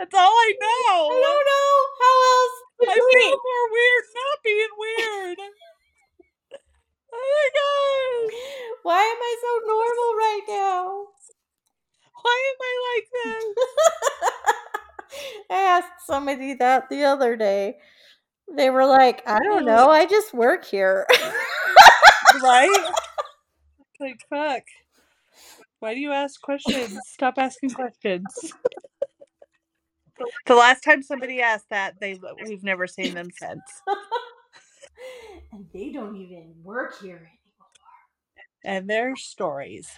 That's all I know. I don't know how else I feel more weird not being weird. Oh my god. Why am I so normal right now? Why am I like this? I asked somebody that the other day. They were like, I don't know, I just work here. Right? Like, fuck. Why do you ask questions? Stop asking questions. The last time somebody asked that, they we've never seen them since. and they don't even work here anymore. And their stories.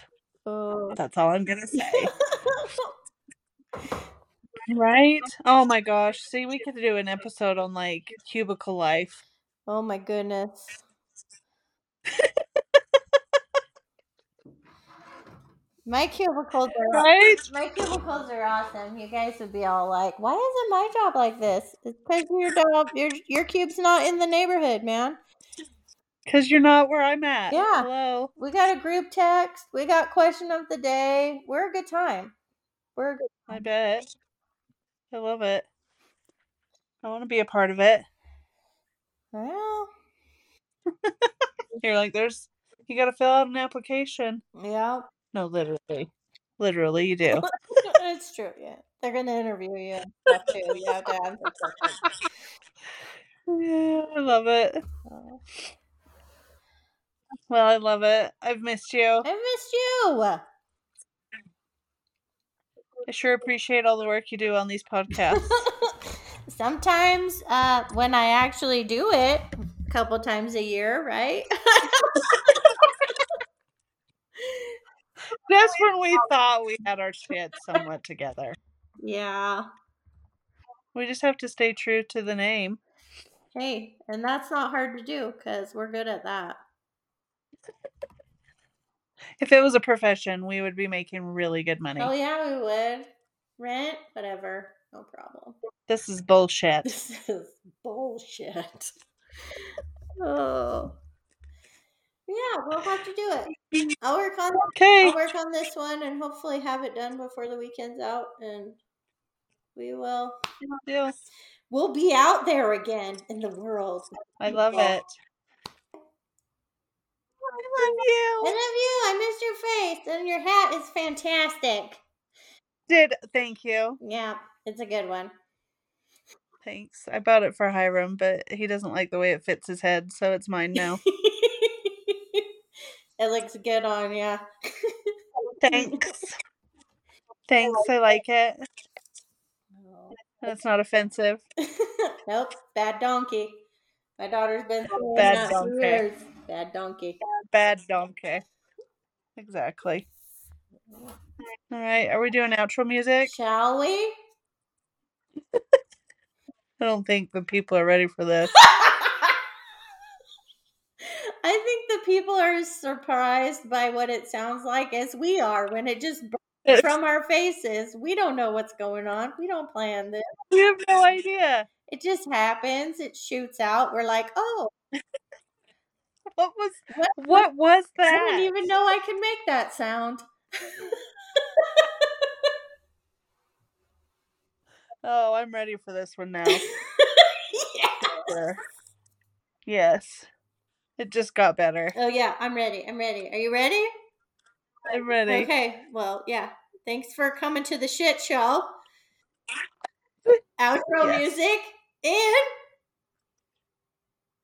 anymore. That's all I'm gonna say. Right? Oh my gosh. See, we could do an episode on like cubicle life. oh my goodness. My cubicles are Right? my cubicles are awesome. You guys would be all like, "Why isn't my job like this?" It's because your job, your your cube's not in the neighborhood, man. Because you're not where I'm at. Yeah. Hello. We got a group text. We got question of the day. We're a good time. We're a good. I bet. I love it. I want to be a part of it. Well, You're like, there's, you got to fill out an application. yeah, No, literally. Literally, you do. it's true. Yeah, they're gonna interview you and stuff too. You have to answer questions. Yeah, I love it. Well, I love it. I've missed you. I missed you. I sure appreciate all the work you do on these podcasts. Sometimes, uh, when I actually do it, a couple times a year, right? That's when we thought we had our shit somewhat together. yeah. We just have to stay true to the name. Hey, and that's not hard to do because we're good at that. If it was a profession, we would be making really good money. Oh yeah, we would. Rent, whatever, no problem. This is bullshit. This is bullshit. Oh. Yeah, we'll have to do it. I'll work on Okay. I'll work on this one and hopefully have it done before the weekend's out and we will Deal. we'll be out there again in the world. I love it. I love you. I you. love you. I missed your face and your hat is fantastic. Did thank you. Yeah, it's a good one. Thanks. I bought it for Hiram, but he doesn't like the way it fits his head, so it's mine now. it looks good on ya. Thanks. Thanks. I like it. That's not offensive. nope, bad donkey. My daughter's been Bad donkey. years. Bad donkey. Bad donkey. Exactly. All right. Are we doing outro music? Shall we? I don't think the people are ready for this. I think the people are as surprised by what it sounds like as we are when it just bursts from our faces. We don't know what's going on. We don't plan this. We have no idea. It just happens. It shoots out. We're like, oh, What was what, what was that? I didn't even know I could make that sound. Oh, I'm ready for this one now. Sure. Yes. It just got better. Oh yeah, I'm ready. I'm ready. Are you ready? I'm ready. Okay. Well, yeah. Thanks for coming to the shit show. Outro Yes. music in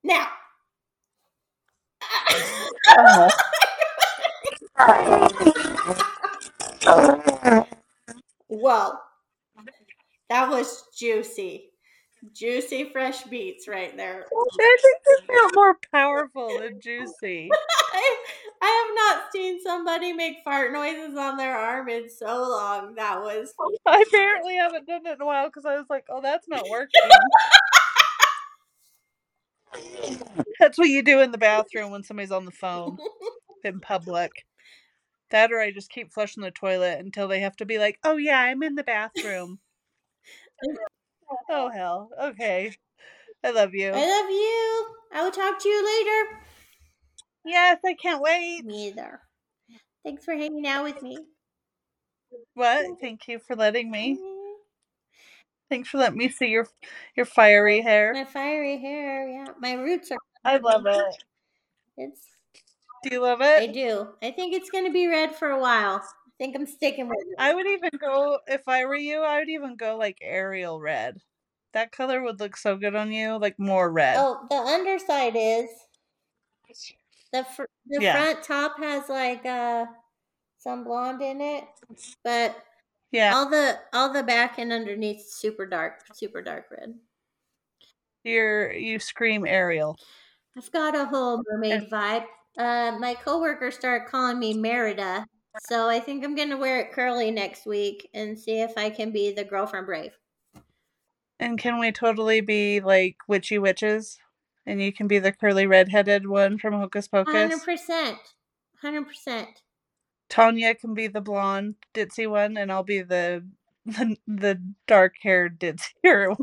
now. Uh-huh. Whoa. That was juicy. Juicy fresh beats right there. I think it felt more powerful than juicy. I, I have not seen somebody make fart noises on their arm in so long. That was I apparently haven't done it in a while because I was like, oh, that's not working. that's what you do in the bathroom when somebody's on the phone in public. That or I just keep flushing the toilet until they have to be like, oh, yeah, I'm in the bathroom. Oh, hell. Okay. I love you. I love you. I will talk to you later. Yes, I can't wait. Me either. Thanks for hanging out with me. What? Thank you for letting me. Thanks for letting me see your your fiery hair. My fiery hair, yeah. My roots are I love it. it's Do you love it? I do. I think it's gonna be red for a while. I think I'm sticking with it. I would even go if I were you. I would even go like Ariel red. That color would look so good on you, like more red. Oh, the underside is the fr- the Yeah. front top has like uh some blonde in it, but yeah, all the all the back and underneath super dark, super dark red. you're you scream Ariel. I've got a whole mermaid vibe. Uh, my coworker started calling me Merida, so I think I'm gonna wear it curly next week and see if I can be the girl from Brave. And can we totally be like witchy witches? And you can be the curly redheaded one from Hocus Pocus. Hundred percent, hundred percent. Tanya can be the blonde ditzy one, and I'll be the the, the dark haired ditzy one.